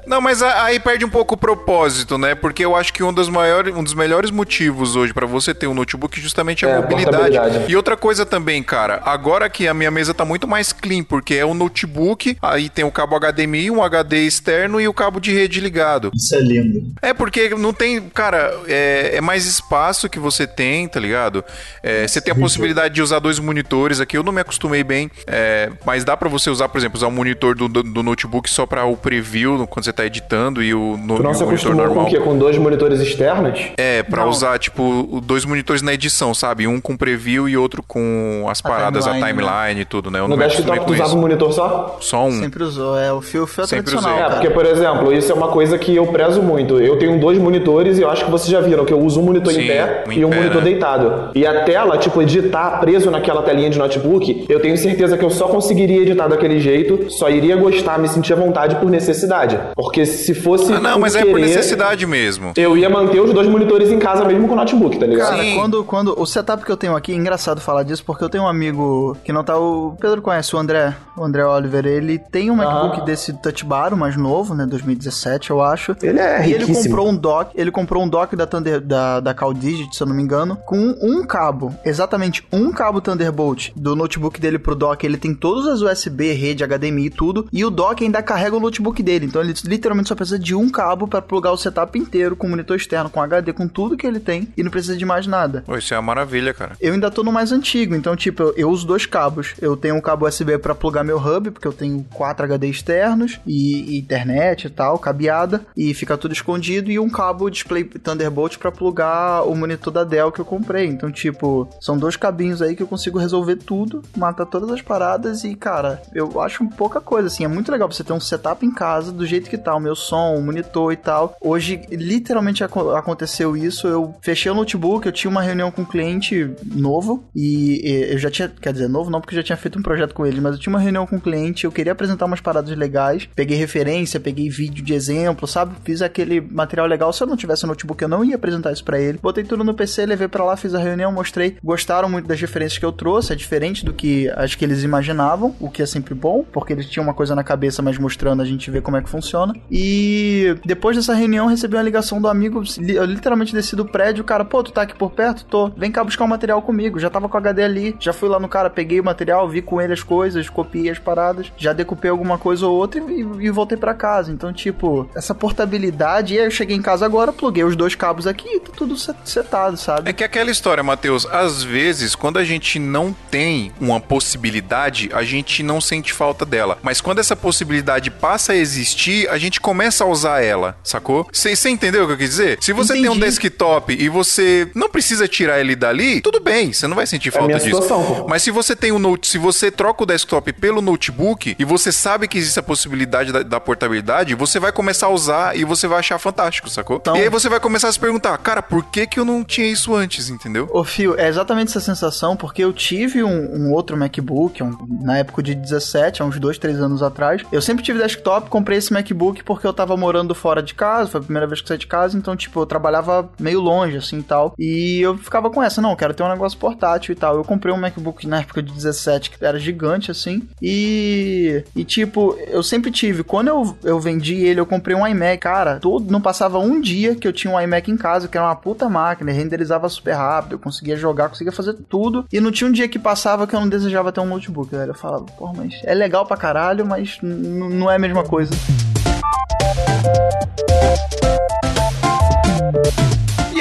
Não, mas a- aí perde um pouco o propósito, né? Porque eu acho que um dos maiores, um dos melhores motivos hoje pra você ter um notebook justamente é a É, a mobilidade. portabilidade. E outra coisa também, cara, agora que a minha mesa tá muito mais clean, porque é um notebook, aí tem o cabo HDMI, um HD externo e o cabo de rede ligado. Isso é lindo. É porque não tem, cara, é, é mais espaço que você tem, tá ligado? É, você tem a possibilidade de usar dois monitores aqui. Eu não me acostumei bem, é, mas dá pra você usar, por exemplo, usar o monitor do, do- do notebook só pra o preview quando você tá editando e o, no, Tu não e o monitor acostumou com normal. o quê? Com dois monitores externos? É, pra Não. usar, tipo, o- dois monitores na edição, sabe? Um com preview e outro com as paradas, a timeline, timeline e tudo, né? Eu No desktop tu com usava um monitor só? Só um. Sempre usou. É, o fio, fio é Sempre tradicional, usei. É, porque, por exemplo, isso é uma coisa que eu prezo muito. Eu tenho dois monitores e eu acho que vocês já viram que eu uso um monitor Sim, em pé um em e um pé, monitor né? deitado. E a tela, tipo, editar preso naquela telinha de notebook, eu tenho certeza que eu só conseguiria editar daquele jeito, só iria gostar, me sentir à vontade por necessidade. Porque se fosse. Ah, não, mas é por querer, necessidade mesmo. Eu ia manter os dois monitores em casa mesmo com o notebook, tá ligado? Cara, Sim. quando, quando o setup que eu tenho aqui, é engraçado falar disso, porque eu tenho um amigo que não tá. O Pedro conhece, o André, o André Oliver. Ele tem um MacBook Aham. desse Touch Bar, o mais novo, né? 2017, eu acho. Ele é E ele riquíssimo. comprou um dock, ele comprou um dock da, Thunder, da, da CalDigit, se eu não me engano, com um cabo, exatamente um cabo Thunderbolt do notebook dele pro dock. Ele tem todas as USB, rede, HDMI e tudo, e o dock ainda carrega o notebook dele. Então ele literalmente só precisa de um cabo pra plugar o setup inteiro com monitor externo, com HD, com tudo que ele tem, e não precisa de mais nada. Pô, isso é uma maravilha, cara. Eu ainda tô no mais antigo, então, tipo, eu, eu uso dois cabos. Eu tenho um cabo USB pra plugar meu hub, porque eu tenho quatro HD externos e, e internet e tal, cabeada, e fica tudo escondido, e um cabo display Thunderbolt pra plugar o monitor da Dell que eu comprei. Então, tipo, são dois cabinhos aí que eu consigo resolver tudo, matar todas as paradas e, cara, eu acho pouca coisa, assim. É muito legal você ter um setup em casa do jeito que tá, o meu som, o monitor e tal. Hoje, literalmente aco- aconteceu isso. Eu fechei o notebook, eu tinha uma reunião com um cliente novo e, e eu já tinha, quer dizer, novo não, porque eu já tinha feito um projeto com ele, mas eu tinha uma reunião com um cliente, eu queria apresentar umas paradas legais, peguei referência, peguei vídeo de exemplo, sabe? Fiz aquele material legal. Se eu não tivesse notebook, eu não ia apresentar isso pra ele. Botei tudo no PC, levei pra lá, fiz a reunião, mostrei. Gostaram muito das referências que eu trouxe, é diferente do que acho que eles imaginavam, o que é sempre bom, porque eles tinham uma coisa na cabeça, mas mostrando a gente vê como é que funciona. E depois dessa reunião, recebi uma ligação do amigo, eu literalmente desci do prédio, o cara, pô, tu tá aqui por perto? Tô, vem cá buscar o material comigo. Já tava com o HD ali, já fui lá no cara, peguei o material, vi com ele as coisas, copiei as paradas, já decupei alguma coisa ou outra e, e- voltei pra casa. Então, tipo, essa portabilidade, e aí eu cheguei em casa agora, pluguei os dois cabos aqui e tá tudo set- setado, sabe? É que aquela história, Matheus, às vezes, quando a gente não tem uma possibilidade, a gente não sente falta dela. Mas quando essa possibilidade passa a existir, a gente começa a usar ela, sacou? Você entendeu o que eu quis dizer? Se você tem um Entendi. Desktop e você não precisa tirar ele dali, tudo bem, você não vai sentir É falta minha disso. situação. Mas se você tem um note, se você troca o desktop pelo notebook e você sabe que existe a possibilidade da, da portabilidade, você vai começar a usar e você vai achar fantástico, sacou? Então- e aí você vai começar a se perguntar, cara, por que que eu não tinha isso antes, entendeu? Ô, Fio, é exatamente essa sensação, porque eu tive um, um outro MacBook, um- na época de 17, há uns 2, 3 anos atrás. Eu sempre tive desktop, comprei esse MacBook porque eu tava morando fora de casa, foi a primeira vez que saí de casa, então, tipo, eu trabalhava meio longe, assim, e tal. E eu ficava com essa, não, quero ter um negócio portátil e tal. Eu comprei um MacBook na época de 17, que era gigante, assim, e... E, tipo, eu sempre tive, quando eu, eu vendi ele, eu comprei um iMac, cara, todo, não passava um dia que eu tinha um iMac em casa, que era uma puta máquina, renderizava super rápido, eu conseguia jogar, conseguia fazer tudo. E não tinha um dia que passava que eu não desejava ter um notebook, velho. Eu falava, porra, mas é legal pra caralho, mas não é a mesma coisa.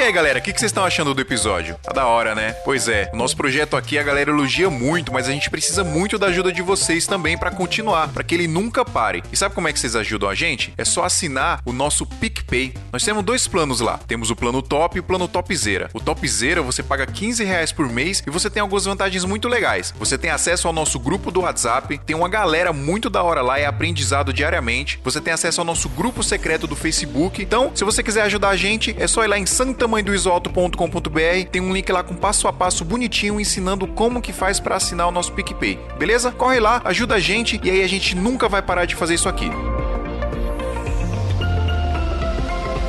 Aí, galera, o que, vocês estão achando do episódio? Tá da hora, né? Pois é, o nosso projeto aqui a galera elogia muito, mas a gente precisa muito da ajuda de vocês também pra continuar, pra que ele nunca pare. E sabe como é que vocês ajudam a gente? É só assinar o nosso PicPay. Nós temos dois planos lá. Temos o plano top e o plano topzera. O topzera você paga 15 reais por mês e você tem algumas vantagens muito legais. Você tem acesso ao nosso grupo do WhatsApp, tem uma galera muito da hora lá, é aprendizado diariamente. Você tem acesso ao nosso grupo secreto do Facebook. Então, se você quiser ajudar a gente, é só ir lá em santamanhodoisoalto.com.br, tem um link lá com passo a passo bonitinho ensinando como que faz para assinar o nosso PicPay. Beleza? Corre lá, ajuda a gente e aí a gente nunca vai parar de fazer isso aqui.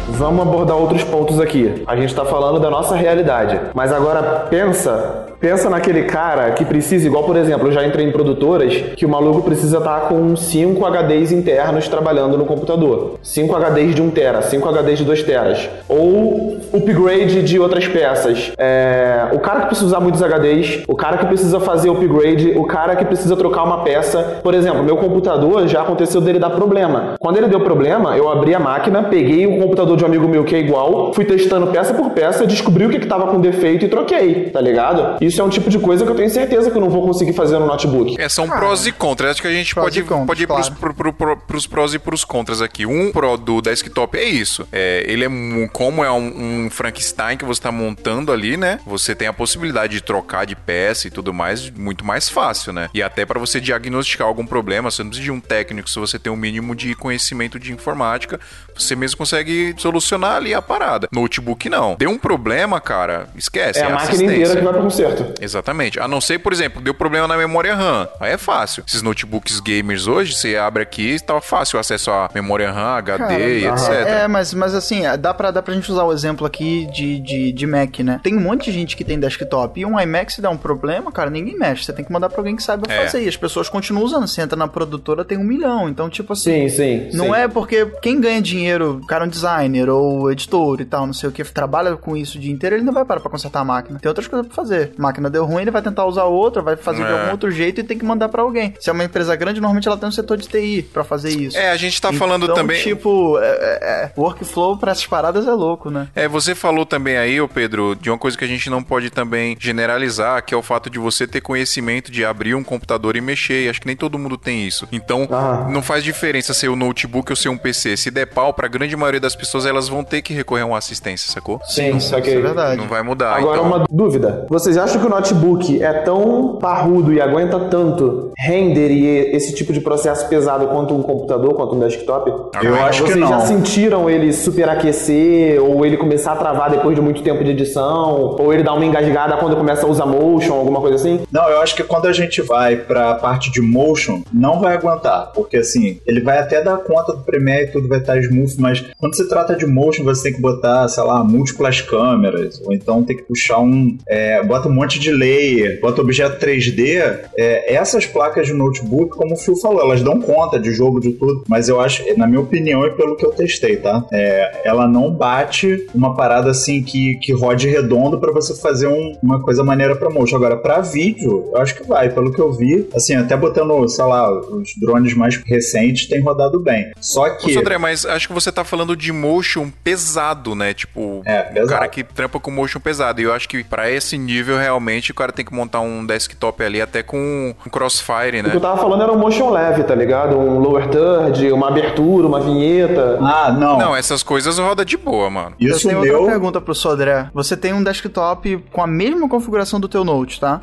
Vamos abordar outros pontos aqui. A gente está falando da nossa realidade. Mas agora pensa, pensa naquele cara que precisa, igual por exemplo, eu já entrei em produtoras que o maluco precisa estar com 5 HDs internos trabalhando no computador. 5 HDs de 1 tera, 5 HDs de 2 teras. Ou upgrade de outras peças. É, o cara que precisa usar muitos HDs, o cara que precisa fazer upgrade, o cara que precisa trocar uma peça. Por exemplo, meu computador já aconteceu dele dar problema. Quando ele deu problema, eu abri a máquina, peguei o computador de um amigo meu que é igual, fui testando peça por peça, descobri o que, que tava com defeito e troquei, tá ligado? Isso é um tipo de coisa que eu tenho certeza que eu não vou conseguir fazer no notebook. É, são prós e contras. Acho que a gente pode, contras, pode ir pros, claro. pro, pro, pro- pros prós e pros contras aqui. Um pró do desktop é isso. É, ele é um- como é um, um Frankenstein que você tá montando ali, né? Você tem a possibilidade de trocar de peça e tudo mais muito mais fácil, né? E até para você diagnosticar algum problema, você não precisa de um técnico, se você tem um mínimo de conhecimento de informática, você mesmo consegue solucionar ali a parada. Notebook não. Deu um problema, cara, esquece. É a máquina assistência. inteira que vai pro conserto. Exatamente. A não ser, por exemplo, deu problema na memória RAM. Aí é fácil. Esses notebooks gamers hoje, você abre aqui, tá fácil o acesso à memória RAM, HD Cara, e etc. É, mas, mas assim, é, dá pra, dá pra gente usar o exemplo aqui de, de, de Mac, né? Tem um monte de gente que tem desktop e um iMac se der um problema, cara, ninguém mexe. Você tem que mandar pra alguém que saiba É. fazer. E as pessoas continuam usando. Você entra na produtora, tem um milhão. Então, tipo assim. Sim, sim. Não sim. é porque quem ganha dinheiro, o cara é um designer ou editor e tal, não sei o que, trabalha com isso o dia inteiro, ele não vai parar pra consertar a máquina. Tem outras coisas pra fazer. A máquina deu ruim, ele vai tentar usar outra, vai fazer de É. algum outro jeito e tem que mandar pra alguém. Se é uma empresa grande, normalmente ela tem um setor de TI pra fazer isso. É, a gente tá falando então, também. tipo, é, é, é, workflow pra essas paradas é louco, né? É, você falou também aí, ô Pedro, de uma coisa que a gente não pode também generalizar, que é o fato de você ter conhecimento de abrir um computador e mexer. E acho que nem todo mundo tem isso. Então, Ah. não faz diferença ser um notebook ou ser um PC. Se der pau, pra grande maioria das pessoas, elas vão ter que recorrer a uma assistência, sacou? Sim, Isso saquei. é verdade. Não vai mudar. Agora então... uma dúvida. Vocês acham que o notebook é tão parrudo e aguenta tanto render e esse tipo de processo pesado quanto um computador, quanto um desktop? Eu acho que Vocês já não. sentiram ele superaquecer ou ele começar a travar depois de muito tempo de edição? Ou ele dar uma engasgada quando começa a usar motion, alguma coisa assim? Não, eu acho que quando a gente vai pra parte de motion, não vai aguentar. Porque assim, ele vai até dar conta do Premiere e tudo vai estar mas quando se trata de motion, você tem que botar, sei lá, múltiplas câmeras. Ou então tem que puxar um. é, bota um monte de layer, bota objeto 3D. É, essas placas de notebook, como o Phil falou, elas dão conta de jogo, de tudo. Mas eu acho, na minha opinião e pelo que eu testei, tá? É, ela não bate uma parada assim que, que rode redondo pra você fazer um- uma coisa maneira pra motion. Agora, pra vídeo, eu acho que vai. Pelo que eu vi, assim, até botando, sei lá, os drones mais recentes, tem rodado bem. Só que. Ô, André, mas acho que você tá falando de motion pesado, né? Tipo, É, um pesado. cara que trampa com motion pesado. E eu acho que pra esse nível, realmente, o cara tem que montar um desktop ali até com um crossfire, O que né? eu tava falando era um motion leve, tá ligado? Um lower third, uma abertura, uma vinheta. Ah, não. Não, essas coisas roda de boa, mano. Eu Isso tenho meu. outra pergunta pro Sodré. Você tem um desktop com a mesma configuração do teu Note, tá?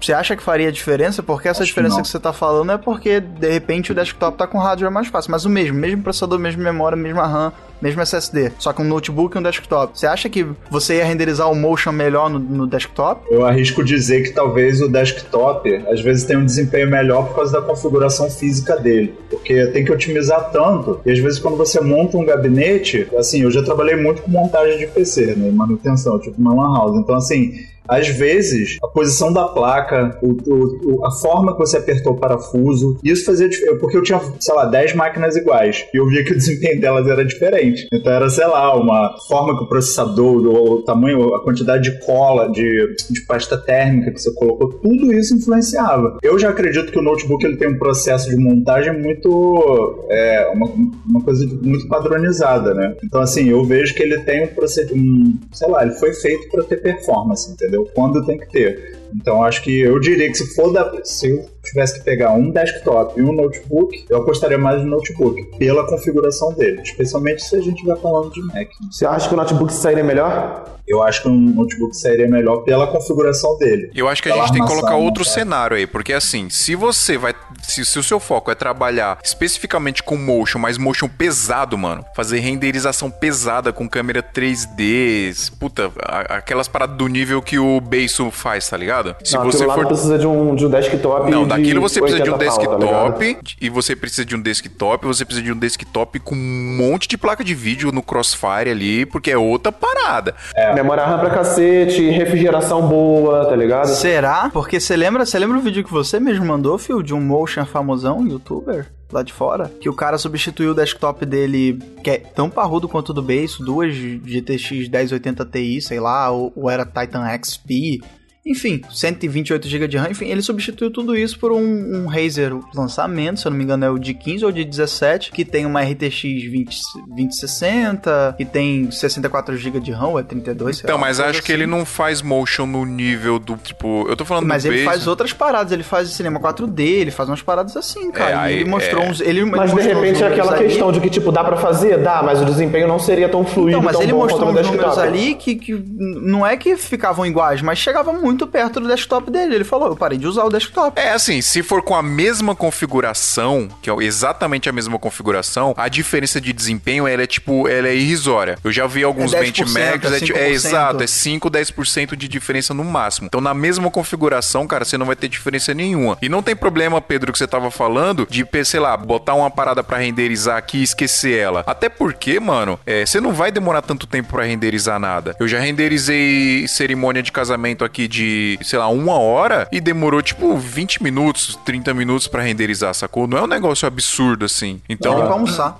Você acha que faria diferença? Porque essa Hum. Acho que diferença que, você tá falando é porque, de repente, o desktop tá com hardware mais fácil. Mas o mesmo, mesmo processador, mesma memória, mesma RAM, mesmo SSD. Só que um notebook e um desktop. Você acha que você ia renderizar o motion melhor no, no desktop? Eu arrisco dizer que talvez o desktop às vezes tenha um desempenho melhor por causa da configuração física dele. Porque tem que otimizar tanto. E às vezes quando você monta um gabinete, assim, eu já trabalhei muito com montagem de PC, né? Manutenção, tipo uma lan house. Então, assim, Às vezes, a posição da placa, o, o- o- a forma que você apertou o parafuso, isso fazia diferença. Porque eu tinha, sei lá, 10 máquinas iguais. E eu via que o desempenho delas era diferente. Então era, sei lá, uma forma que o processador, o, tamanho, a quantidade de cola, de, de pasta térmica que você colocou, tudo isso influenciava. Eu já acredito que o notebook ele tem um processo de montagem muito. É, uma, uma coisa muito padronizada, né? Então, assim, eu vejo que ele tem um procedimento. Um, sei lá, ele foi feito para ter performance, entendeu? Quando tem que ter. Então, acho que eu diria que se for da. Se eu tivesse que pegar um desktop e um notebook, eu apostaria mais no notebook, pela configuração dele. Especialmente se a gente vai falando de Mac. Você acha que o notebook sairia melhor? Eu acho que um notebook sairia melhor pela configuração dele. Eu acho que a gente tem que colocar outro né? cenário aí, porque assim, se você vai. Se, se o seu foco é trabalhar especificamente com motion, mas motion pesado, mano, fazer renderização pesada com câmera 3D, puta, a- aquelas paradas do nível que o Beiso faz, tá ligado? Se não, você lá for. não precisa de um, de um desktop. Não, de daquilo você precisa de um 80 pau, tá ligado? desktop, e você precisa de um desktop, você precisa de um desktop com um monte de placa de vídeo no Crossfire ali, porque é outra parada. Memória RAM pra cacete, refrigeração boa, tá ligado? Será? Porque você lembra, você lembra o vídeo que você mesmo mandou, Phil, de um motion famosão, youtuber? Lá de fora, que o cara substituiu o desktop dele, que é tão parrudo quanto o do base, duas GTX 1080 Ti, sei lá, ou, ou era Titan XP, enfim, 128 GB de RAM, enfim, ele substituiu tudo isso por um, um Razer lançamento, se eu não me engano é o de 15 ou de 17, que tem uma RTX 20, 2060, que tem 64 GB de RAM, ou é 32, sei Então, lá, mas acho que assim. ele não faz motion no nível do, tipo, eu tô falando Mas do ele base, faz outras paradas, ele faz cinema 4D, ele faz umas paradas assim, cara. É, E aí- ele mostrou é. uns. Ele, ele Mas de mostrou repente é aquela ali. questão de que, tipo, dá pra fazer? Dá, mas o desempenho não seria tão fluido, Então, mas tão ele bom mostrou uns números ali que, que não é que ficavam iguais, mas chegava muito perto do desktop dele. Ele falou, eu parei de usar o desktop. É assim, se for com a mesma configuração, que é exatamente a mesma configuração, a diferença de desempenho ela é tipo, ela é irrisória. Eu já vi alguns É 10%, benchmarks, é, tipo- é 5%. exato, é 5, 10% de diferença no máximo. Então, na mesma configuração, cara, você não vai ter diferença nenhuma. E não tem problema, Pedro, que você tava falando, de, sei lá, botar uma parada pra renderizar aqui e esquecer ela. Até porque, mano, é, você não vai demorar tanto tempo pra renderizar nada. Eu já renderizei cerimônia de casamento aqui de, sei lá, uma hora e demorou tipo 20 minutos, 30 minutos pra renderizar, sacou? Não é um negócio absurdo assim. Então, pra almoçar.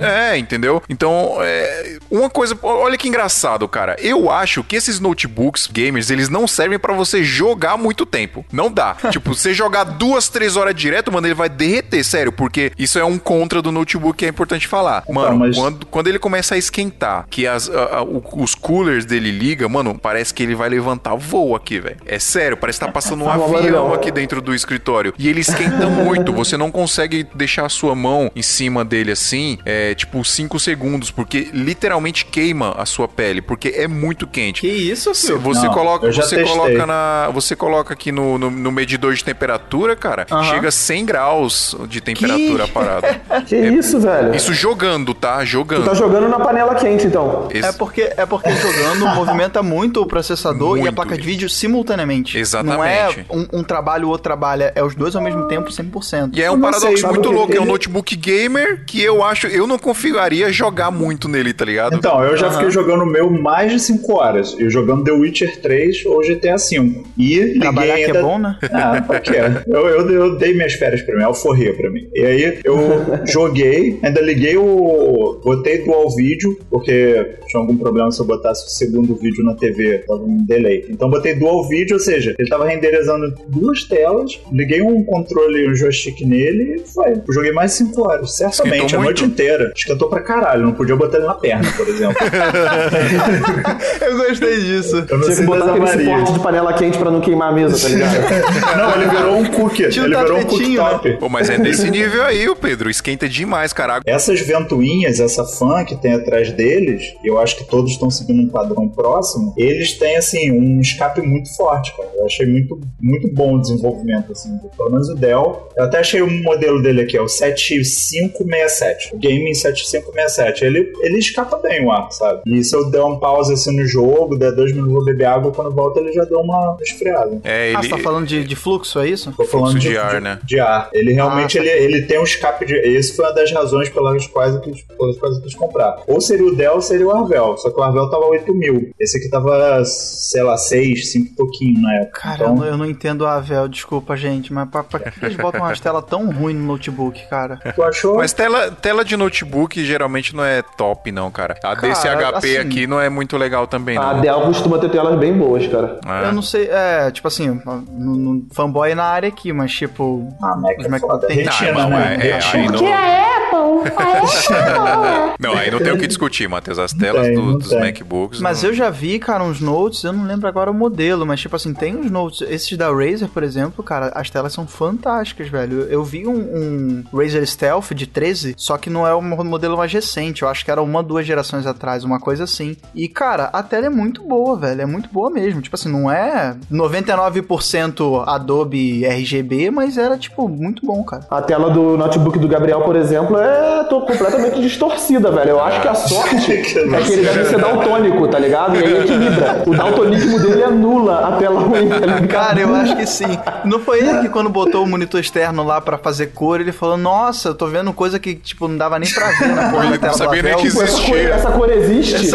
é, entendeu? Então, é, uma coisa, olha que engraçado, cara. Eu acho que esses notebooks gamers, eles não servem pra você jogar muito tempo. Não dá. tipo, você jogar duas, três horas direto, mano, ele vai derreter, sério, porque isso é um contra do notebook que é importante falar. Mano, mas- quando, quando ele começa a esquentar, que as, a- a- os coolers dele liga, mano, parece que ele vai levantar voo aqui, velho. É sério, parece que tá passando um um avião aqui dentro do escritório. E ele esquenta muito. Você não consegue deixar a sua mão em cima dele assim, é, tipo 5 segundos, porque literalmente queima a sua pele, porque é muito quente. Que isso, filho? você Não, coloca, você testei. coloca na, você coloca aqui no, no, no medidor de temperatura, cara, Aham. chega a 100 graus de temperatura a parada. Que isso, velho? Isso jogando, tá? Jogando. Tá jogando na panela quente, então. Esse- É porque, é porque jogando movimenta muito o processador e a Muito placa de vídeo simultaneamente. Exatamente. Não é um, um trabalho, o outro trabalha. É os dois ao mesmo tempo, 100%. E é um paradoxo sei, muito que louco. É um notebook gamer que eu acho. Eu não configuraria jogar muito nele, tá ligado? Então, eu já Aham. fiquei jogando o meu mais de 5 horas. Eu jogando The Witcher 3 ou GTA V. E liguei Trabalhar que ainda... é bom, né? Ah, pra quê? Eu, eu, eu dei minhas férias pra mim, alforria pra mim. E aí eu joguei, ainda liguei o. Botei dual vídeo, porque tinha algum problema se eu botasse o segundo vídeo na TV, tava um delay. Então botei dual vídeo, ou seja, ele tava renderizando duas telas, liguei um controle, um joystick nele e foi. Joguei mais de 5 horas, certamente, Esquentou a noite muito? inteira. Esquentou pra caralho, não podia botar ele na perna, por exemplo. Eu gostei disso. Eu Tinha que botar aquele suporte de panela quente pra não queimar a mesa, tá ligado? Não, ele virou um cookie. Tinha um ele virou um cooktop. Pô, mas é desse nível aí, o Pedro. Esquenta demais, cara. Essas ventoinhas, essa fan que tem atrás deles, eu acho que todos estão seguindo um padrão próximo, eles têm, assim, um escape muito forte, cara. Eu achei muito, muito bom o desenvolvimento, assim. Pelo menos o Dell. Eu até achei o modelo dele aqui, é o 7567. O Gaming 7567. Ele, ele escapa bem o ar, sabe? E se eu der um pause assim no jogo, der dois minutos, vou beber água, quando volta ele já deu uma esfriada. É, Ah, ele. você tá falando de, de fluxo, é isso? Tô falando Fluxo de ar, né? De ar. Ele realmente Ah, ele, ele tem um escape de. Esse foi uma das razões pelas quais eu quis, pelas quais eu quis comprar. Ou seria o Dell ou seria o Arvel. Só que o Arvel tava 8 mil. Esse aqui tava, sei lá, 6, 5 e pouquinho na época. Cara, então, eu, não, eu não entendo a Avel, desculpa, gente, mas pra, pra que eles botam umas telas tão ruins no notebook, cara? tu achou? Mas tela, tela de notebook geralmente não é top, não, cara. A Cara, DCHP assim- aqui não é muito legal também, A não. Dell costuma ter telas bem boas, cara. Ah. Eu não sei, é, tipo assim, no, no fanboy na área aqui, mas tipo. Ah, Mac Os é Mac foda. tem- Retina, Não, né? é, é, Retina. aí não- Que a Apple, a Apple. Não, aí não tem o que discutir, Matheus. As telas tem, do- não dos tem. MacBooks. Mas não- eu já vi, cara, uns notes, eu não lembro agora o modelo, mas tipo assim, tem uns notes. Esses da Razer, por exemplo, cara, as telas são fantásticas, velho. Eu vi um, um Razer Stealth de 13, só que não é o modelo mais recente. Eu acho que era uma, duas gerações atrás, uma coisa assim. E, cara, a tela é muito boa, velho. É muito boa mesmo. Tipo assim, não é 99% Adobe RGB, mas era, tipo, muito bom, cara. A tela do notebook do Gabriel, por exemplo, é tô completamente distorcida, velho. Eu acho que a sorte é que ele deve ser daltônico, tá ligado? E aí equilibra. O daltonismo dele anula a tela ruim, tá? Cara, eu acho que sim. Não foi ele que quando botou o monitor externo lá pra fazer cor, ele falou, nossa, eu tô vendo coisa que, tipo, não dava nem pra ver na porra Ele da tela não sabia nem que Essa cor, existia. essa cor existe.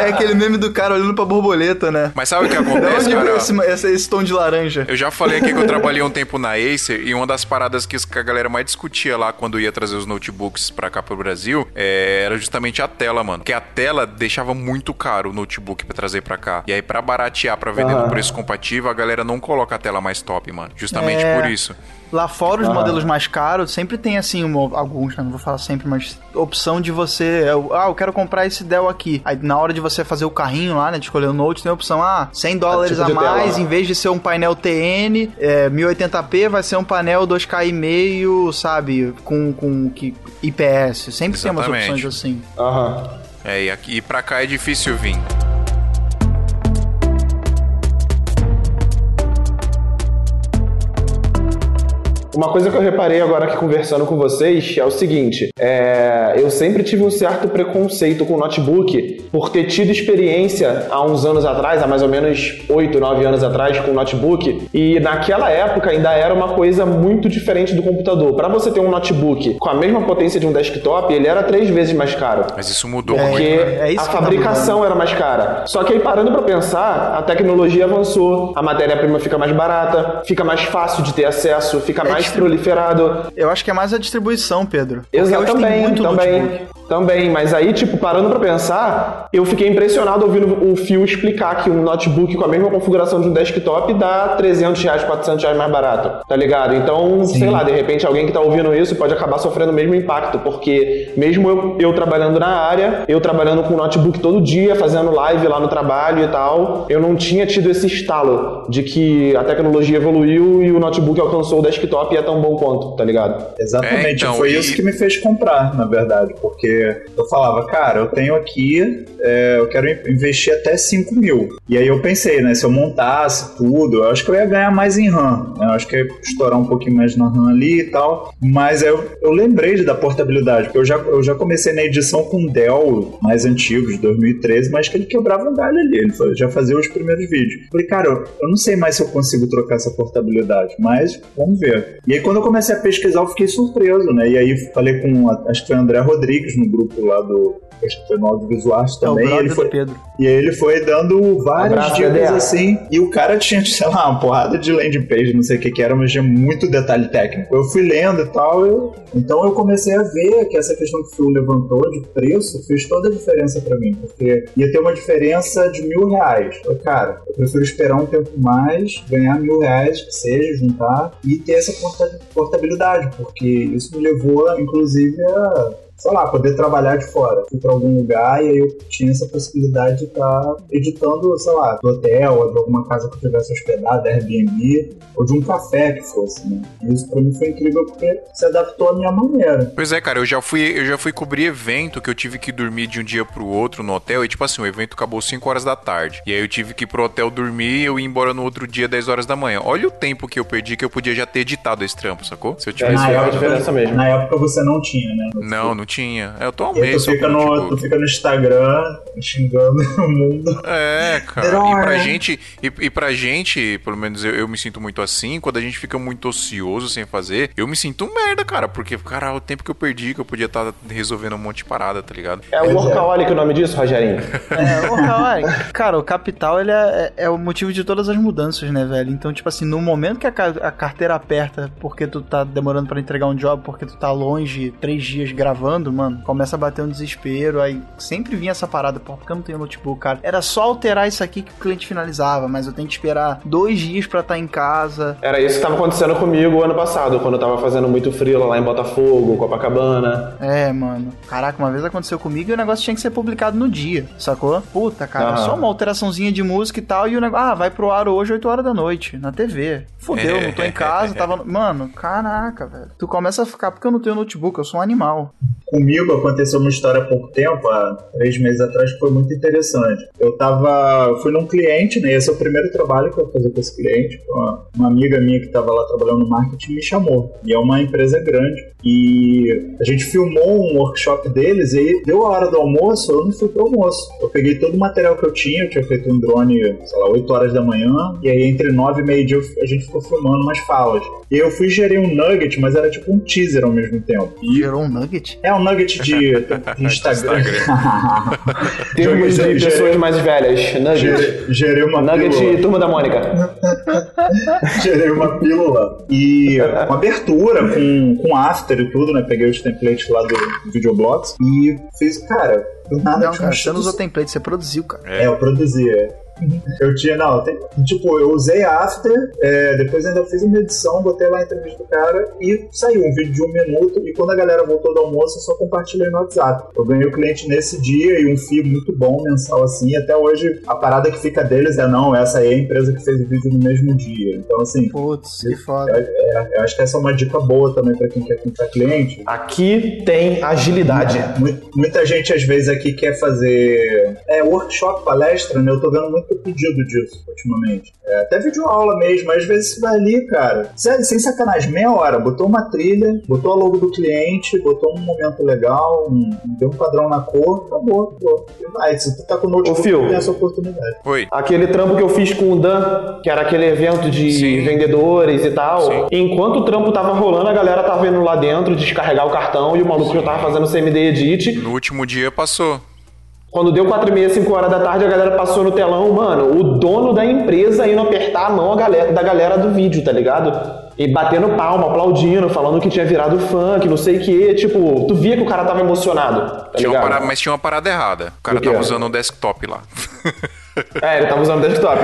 É aquele meme do cara olhando pra borboleta, né? Mas sabe o que acontece, cara? esse, esse, esse tom de laranja? Eu já falei aqui que eu trabalhei um tempo na Acer e uma das paradas que a galera mais discutia lá quando ia trazer os notebooks pra cá pro Brasil é, era justamente a tela, mano. Porque a tela deixava muito caro o notebook pra trazer pra cá. E aí, pra baratear, pra vender no Aham. preço compatível, a galera não coloca a tela mais top, mano. Justamente É. por isso. Lá fora, os Ah. modelos mais caros, sempre tem assim, uma- alguns, né, não vou falar sempre, mas opção de você. eu- Ah, eu quero comprar esse Dell aqui. Aí na hora de você fazer o carrinho lá, né, de escolher o Note, tem a opção, ah, 100 dólares tipo a mais, tela. em vez de ser um painel TN, é, 1080p, vai ser um painel 2K e meio, sabe, com, com que, IPS. Sempre tem umas Exatamente. opções assim. Aham. É, e, aqui, e pra cá é difícil vir. Uma coisa que eu reparei agora aqui conversando com vocês é o seguinte: é, eu sempre tive um certo preconceito com o notebook por ter tido experiência há uns anos atrás, há mais ou menos 8, 9 anos atrás, com o notebook, e naquela época ainda era uma coisa muito diferente do computador. Para você ter um notebook com a mesma potência de um desktop, ele era três vezes mais caro. Mas isso mudou Porque muito. né? é isso a que tá fabricação era mais cara. Só que aí parando pra pensar, a tecnologia avançou, a matéria-prima fica mais barata, fica mais fácil de ter acesso, fica mais distribu- proliferado. Eu acho que é mais a distribuição, Pedro. Exatamente, muito também. notebook. Também, mas aí, tipo, parando pra pensar, eu fiquei impressionado ouvindo o Phil explicar que um notebook com a mesma configuração de um desktop dá 300 reais, 400 reais mais barato, tá ligado? Então, sei lá, de repente alguém que tá ouvindo isso pode acabar sofrendo o mesmo impacto, porque mesmo eu, eu trabalhando na área, eu trabalhando com notebook todo dia, fazendo live lá no trabalho e tal, eu não tinha tido esse estalo de que a tecnologia evoluiu e o notebook alcançou o desktop e é tão bom quanto, tá ligado? Exatamente, É, então, foi e- isso que me fez comprar, na verdade, porque eu falava, cara, eu tenho aqui, é, eu quero in- investir até 5 mil. E aí eu pensei, né, se eu montasse tudo, eu acho que eu ia ganhar mais em RAM, né, eu acho que eu ia estourar um pouquinho mais na RAM ali e tal, mas eu, eu lembrei da portabilidade, porque eu já, eu já comecei na edição com Dell mais antigos, de 2013, mas que ele quebrava um galho ali, ele já fazia os primeiros vídeos. Falei, cara, eu, eu não sei mais se eu consigo trocar essa portabilidade, mas vamos ver. E aí quando eu comecei a pesquisar, eu fiquei surpreso, né? E aí falei com, acho que foi André Rodrigues no grupo lá do. Acho que foi no Audiovisuais É também. e brother ele foi, Pedro. e ele foi dando várias dicas assim. E o cara tinha, sei lá, uma porrada de landing page, não sei o que que era, mas tinha muito detalhe técnico. Eu fui lendo e tal. eu- Então eu comecei a ver que essa questão que o Phil levantou de preço fez toda a diferença pra mim. Porque ia ter uma diferença de mil reais. Eu, cara, eu prefiro esperar um tempo mais, ganhar mil reais, que seja, juntar, e ter essa porta- portabilidade. Porque isso me levou, inclusive, a sei lá, poder trabalhar de fora. Fui pra algum lugar e aí eu tinha essa possibilidade de estar editando, sei lá, do hotel, ou de alguma casa que eu tivesse hospedado, Airbnb, ou de um café que fosse, né? E isso pra mim foi incrível porque se adaptou à minha maneira. Pois é, cara, eu já fui, eu já fui cobrir evento que eu tive que dormir de um dia pro outro no hotel. E tipo assim, o evento acabou 5 horas da tarde. E aí eu tive que ir pro hotel dormir e eu ir embora no outro dia 10 horas da manhã. Olha o tempo que eu perdi que eu podia já ter editado esse trampo, sacou? Se eu tivesse. na, é uma época, diferença mesmo. na época você não tinha, né? Não, não tinha. É, Eu tô E um mês tu fica, no, tu fica no Instagram xingando o mundo. É, cara. E pra gente, e, e pra gente, pelo menos eu, eu me sinto muito assim, quando a gente fica muito ocioso sem fazer, eu me sinto um merda, cara. Porque, cara, o tempo que eu perdi, que eu podia estar resolvendo um monte de parada, tá ligado? É o workaholic o nome disso, Rogerinho? É, Kawaii, cara, o capital ele é, é- é o motivo de todas as mudanças, né, velho? Então, tipo assim, no momento que a, a carteira aperta porque tu tá demorando pra entregar um job, porque tu tá longe três dias gravando, mano, começa a bater um desespero. Aí sempre vinha essa parada, pô, porque eu não tenho notebook, cara? Era só alterar isso aqui que o cliente finalizava, mas eu tenho que esperar dois dias pra estar em casa. Era isso que tava acontecendo comigo ano passado, quando eu tava fazendo muito frio lá em Botafogo, Copacabana. É, mano. Caraca, uma vez aconteceu comigo e o negócio tinha que ser publicado no dia, sacou? Puta, cara, só uma alteraçãozinha de música e tal, e o negócio, ah, vai pro ar hoje 8 horas da noite, na TV. Fudeu, não tô em casa, tava. Mano, caraca, velho. Tu começa a ficar porque eu não tenho notebook, eu sou um animal. Comigo aconteceu uma história há pouco tempo, há três meses atrás, que foi muito interessante. Eu tava. eu Fui num cliente, né? Esse é o primeiro trabalho que eu vou fazer com esse cliente. Uma, uma amiga minha que tava lá trabalhando no marketing me chamou. E é uma empresa grande. E a gente filmou um workshop deles e deu a hora do almoço, eu não fui pro almoço. Eu peguei todo o material que eu tinha, eu tinha feito um drone, sei lá, 8 horas da manhã, e aí entre 9 e meio dia eu- a gente ficou filmando umas falas. E eu fui gerir um nugget, mas era tipo um teaser ao mesmo tempo. E Gerou um nugget? é um nugget de, de Instagram. Termos de pessoas mais velhas. Nugget. gerei- uma Nugget pílula. Turma da Mônica. Gerei uma pílula. E uma abertura com, com after e tudo, né? Peguei os templates lá do Videoblocks e fiz, cara, do nada Não, cara, você não usou template, você produziu, cara. É, eu produzia. Eu tinha, não, tem- tipo, eu usei After, é, depois ainda fiz uma edição, botei lá a entrevista do cara e saiu um vídeo de um minuto. E quando a galera voltou do almoço, eu só compartilhei no WhatsApp. Eu ganhei o cliente nesse dia e um FII muito bom mensal assim. Até hoje a parada que fica deles é: não, essa aí é a empresa que fez o vídeo no mesmo dia. Então, assim, Putz, que foda. é, eu acho que essa é uma dica boa também pra quem quer comprar cliente. Aqui tem agilidade. Mu- Muita gente às vezes aqui quer fazer é, workshop, palestra, né? Eu tô vendo muito pedido disso ultimamente. É, até vídeo aula mesmo, às vezes você vai ali, cara, sério, sem sacanagem, meia hora, botou uma trilha, botou a logo do cliente, botou um momento legal, um, deu um padrão na cor, acabou. acabou. E vai, se tu tá com o notebook, Ô, Phil. tem essa oportunidade. Oi. Aquele trampo que eu fiz com o Dan, que era aquele evento de Sim. vendedores e tal. Sim. Enquanto o trampo tava rolando, a galera tava indo lá dentro descarregar o cartão e o maluco já tava fazendo CMD Edit. No último dia passou. Quando deu 4 e meia, 5 horas da tarde, a galera passou no telão, mano, o dono da empresa indo apertar a mão a galera- da galera do vídeo, tá ligado? E batendo palma, aplaudindo, falando que tinha virado fã, que não sei o que. Tipo, tu via que o cara tava emocionado, tá Tinha parada- mas tinha uma parada errada. O cara O tava usando um desktop lá. É, ele tava usando desktop.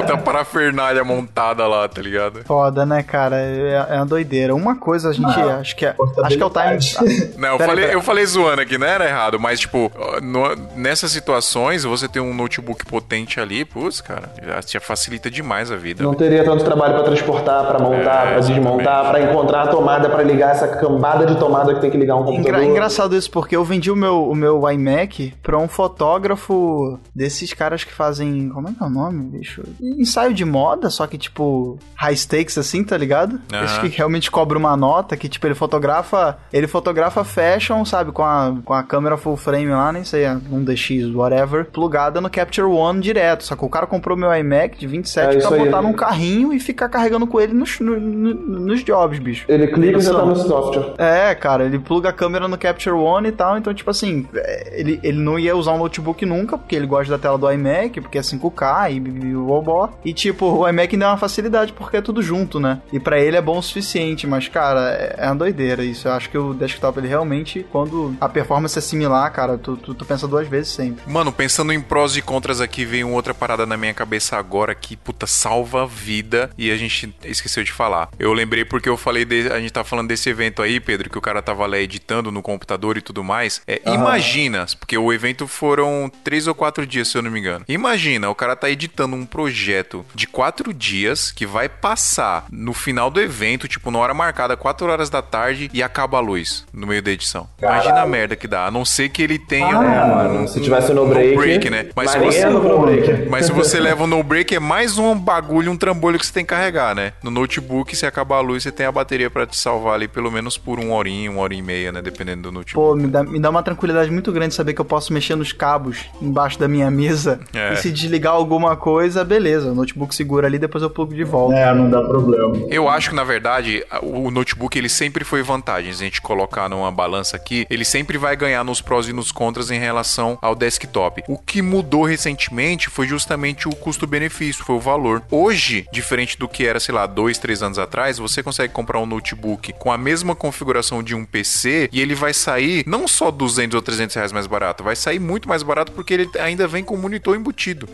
Puta parafernália montada lá, tá ligado? Foda, né, cara? É, é uma doideira. Uma coisa a gente. acho que é. Acho que é o time. Não, eu Pera falei, pera eu falei zoando aqui, não era errado, mas tipo, no- nessas situações, você ter um notebook potente ali, putz, cara, já te facilita demais a vida. Não teria tanto trabalho pra transportar, pra montar, É, pra desmontar, pra encontrar a tomada, pra ligar essa cambada de tomada que tem que ligar um computador. Engra- engraçado isso, porque eu vendi o meu, o meu iMac pra um fotógrafo desses caras que fazem. Como é que é o nome, bicho? Ensaio de moda, só que tipo. High stakes assim, tá ligado? Aham. Esse que realmente cobra uma nota, que tipo, ele fotografa. Ele fotografa fashion, sabe? Com a, com a câmera full frame lá, nem sei, um DX, whatever, plugada no Capture One direto. Só que o cara comprou meu iMac de 27 É pra isso aí. botar num carrinho e ficar carregando com ele nos, no- no- nos jobs, bicho. Ele clica e já tá no software. É, cara, ele pluga a câmera no Capture One e tal, então, tipo assim, é, ele, ele não ia usar um notebook nunca, porque ele gosta da tela do iMac, iMac, porque é 5K e, e o bobó. E tipo, o iMac ainda é uma facilidade porque é tudo junto, né? E pra ele é bom o suficiente, mas cara, é, é uma doideira isso. Eu acho que o desktop ele realmente, quando a performance é similar, cara, tu, tu, tu pensa duas vezes sempre. Mano, pensando em prós e contras aqui, veio outra parada na minha cabeça agora que, puta, salva a vida e a gente esqueceu de falar. Eu lembrei porque eu falei, de, a gente tá falando desse evento aí, Pedro, que o cara tava lá editando no computador e tudo mais. É, Imagina, porque o evento foram três ou quatro dias, se eu não me engano. Imagina, o cara tá editando um projeto de quatro dias que vai passar no final do evento, tipo, na hora marcada, quatro horas da tarde, e acaba a luz no meio da edição. Imagina a merda que dá. A não ser que ele tenha um, É, mano. Se tivesse no break. break, né? Mas se você- no break. Mas se você leva um no break, é mais um bagulho, um trambolho que você tem que carregar, né? No notebook, se acabar a luz, você tem a bateria pra te salvar ali pelo menos por uma horinha, uma hora e meia, né? Dependendo do notebook. Pô, me dá, me dá uma tranquilidade muito grande saber que eu posso mexer nos cabos embaixo da minha mesa. É. E se desligar alguma coisa, beleza. O notebook segura ali, depois eu plugo de volta. É, não dá problema. Eu acho que, na verdade, o notebook ele sempre foi vantagem. Se a gente colocar numa balança aqui, ele sempre vai ganhar nos prós e nos contras em relação ao desktop. O que mudou recentemente foi justamente o custo-benefício, foi o valor. Hoje, diferente do que era, sei lá, dois, três anos atrás, você consegue comprar um notebook com a mesma configuração de um PC e ele vai sair não só 200 ou 300 reais mais barato, vai sair muito mais barato porque ele ainda vem com monitor embutido.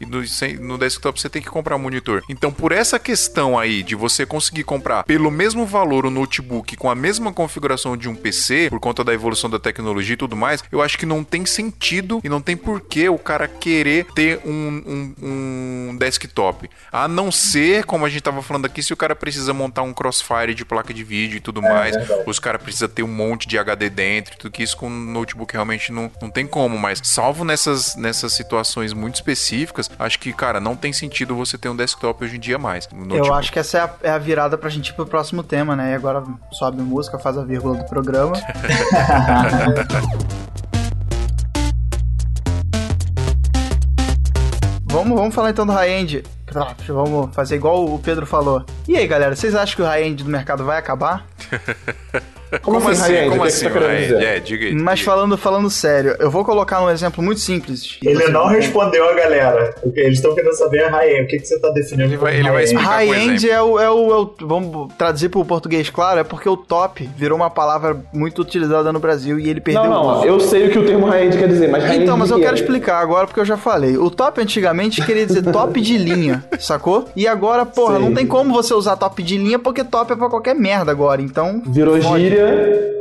E no, no desktop você tem que comprar monitor. Então, por essa questão aí de você conseguir comprar pelo mesmo valor o notebook com a mesma configuração de um PC, por conta da evolução da tecnologia e tudo mais, eu acho que não tem sentido e não tem porquê o cara querer ter um, um- um desktop. A não ser, como a gente tava falando aqui, se o cara precisa montar um crossfire de placa de vídeo e tudo mais, os cara precisa ter um monte de HD dentro e tudo que isso com um notebook realmente não, não tem como, mas salvo nessas, nessas situações muito específicas, acho que, cara, não tem sentido você ter um desktop hoje em dia mais. Um Eu acho que essa é a, é a virada pra gente ir pro próximo tema, né? E agora sobe música, faz a vírgula do programa. vamos, vamos falar então do high-end. Vamos fazer igual o Pedro falou. E aí, galera, vocês acham que o high-end do mercado vai acabar? Como, Como assim, assim? high-end? Como O que, assim? você tá querendo high-end? dizer? É, diga aí. Mas falando, falando sério, eu vou colocar um exemplo muito simples. Ele não respondeu a galera. Eles estão querendo saber a high-end. O que, que você tá definindo Ele vai- ele vai explicar. High-end é o, é, o, é o- Vamos traduzir pro português, claro, é porque o top virou uma palavra muito utilizada no Brasil e ele perdeu Não, o não, uso. eu sei o que o termo high-end quer dizer, mas high-end Então, mas eu o que quero é? explicar agora porque eu já falei. O top antigamente queria dizer top de linha, sacou? E agora, porra, Sei. não tem como você usar top de linha porque top é pra qualquer merda agora. Então, Virou fode.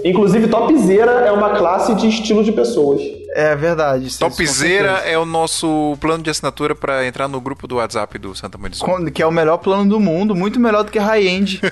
Inclusive, topzera é uma classe de estilo de pessoas. É verdade. Topzera é o nosso plano de assinatura pra entrar no grupo do WhatsApp do Santa Mãe de Sol. Com- Que é o melhor plano do mundo, muito melhor do que high-end.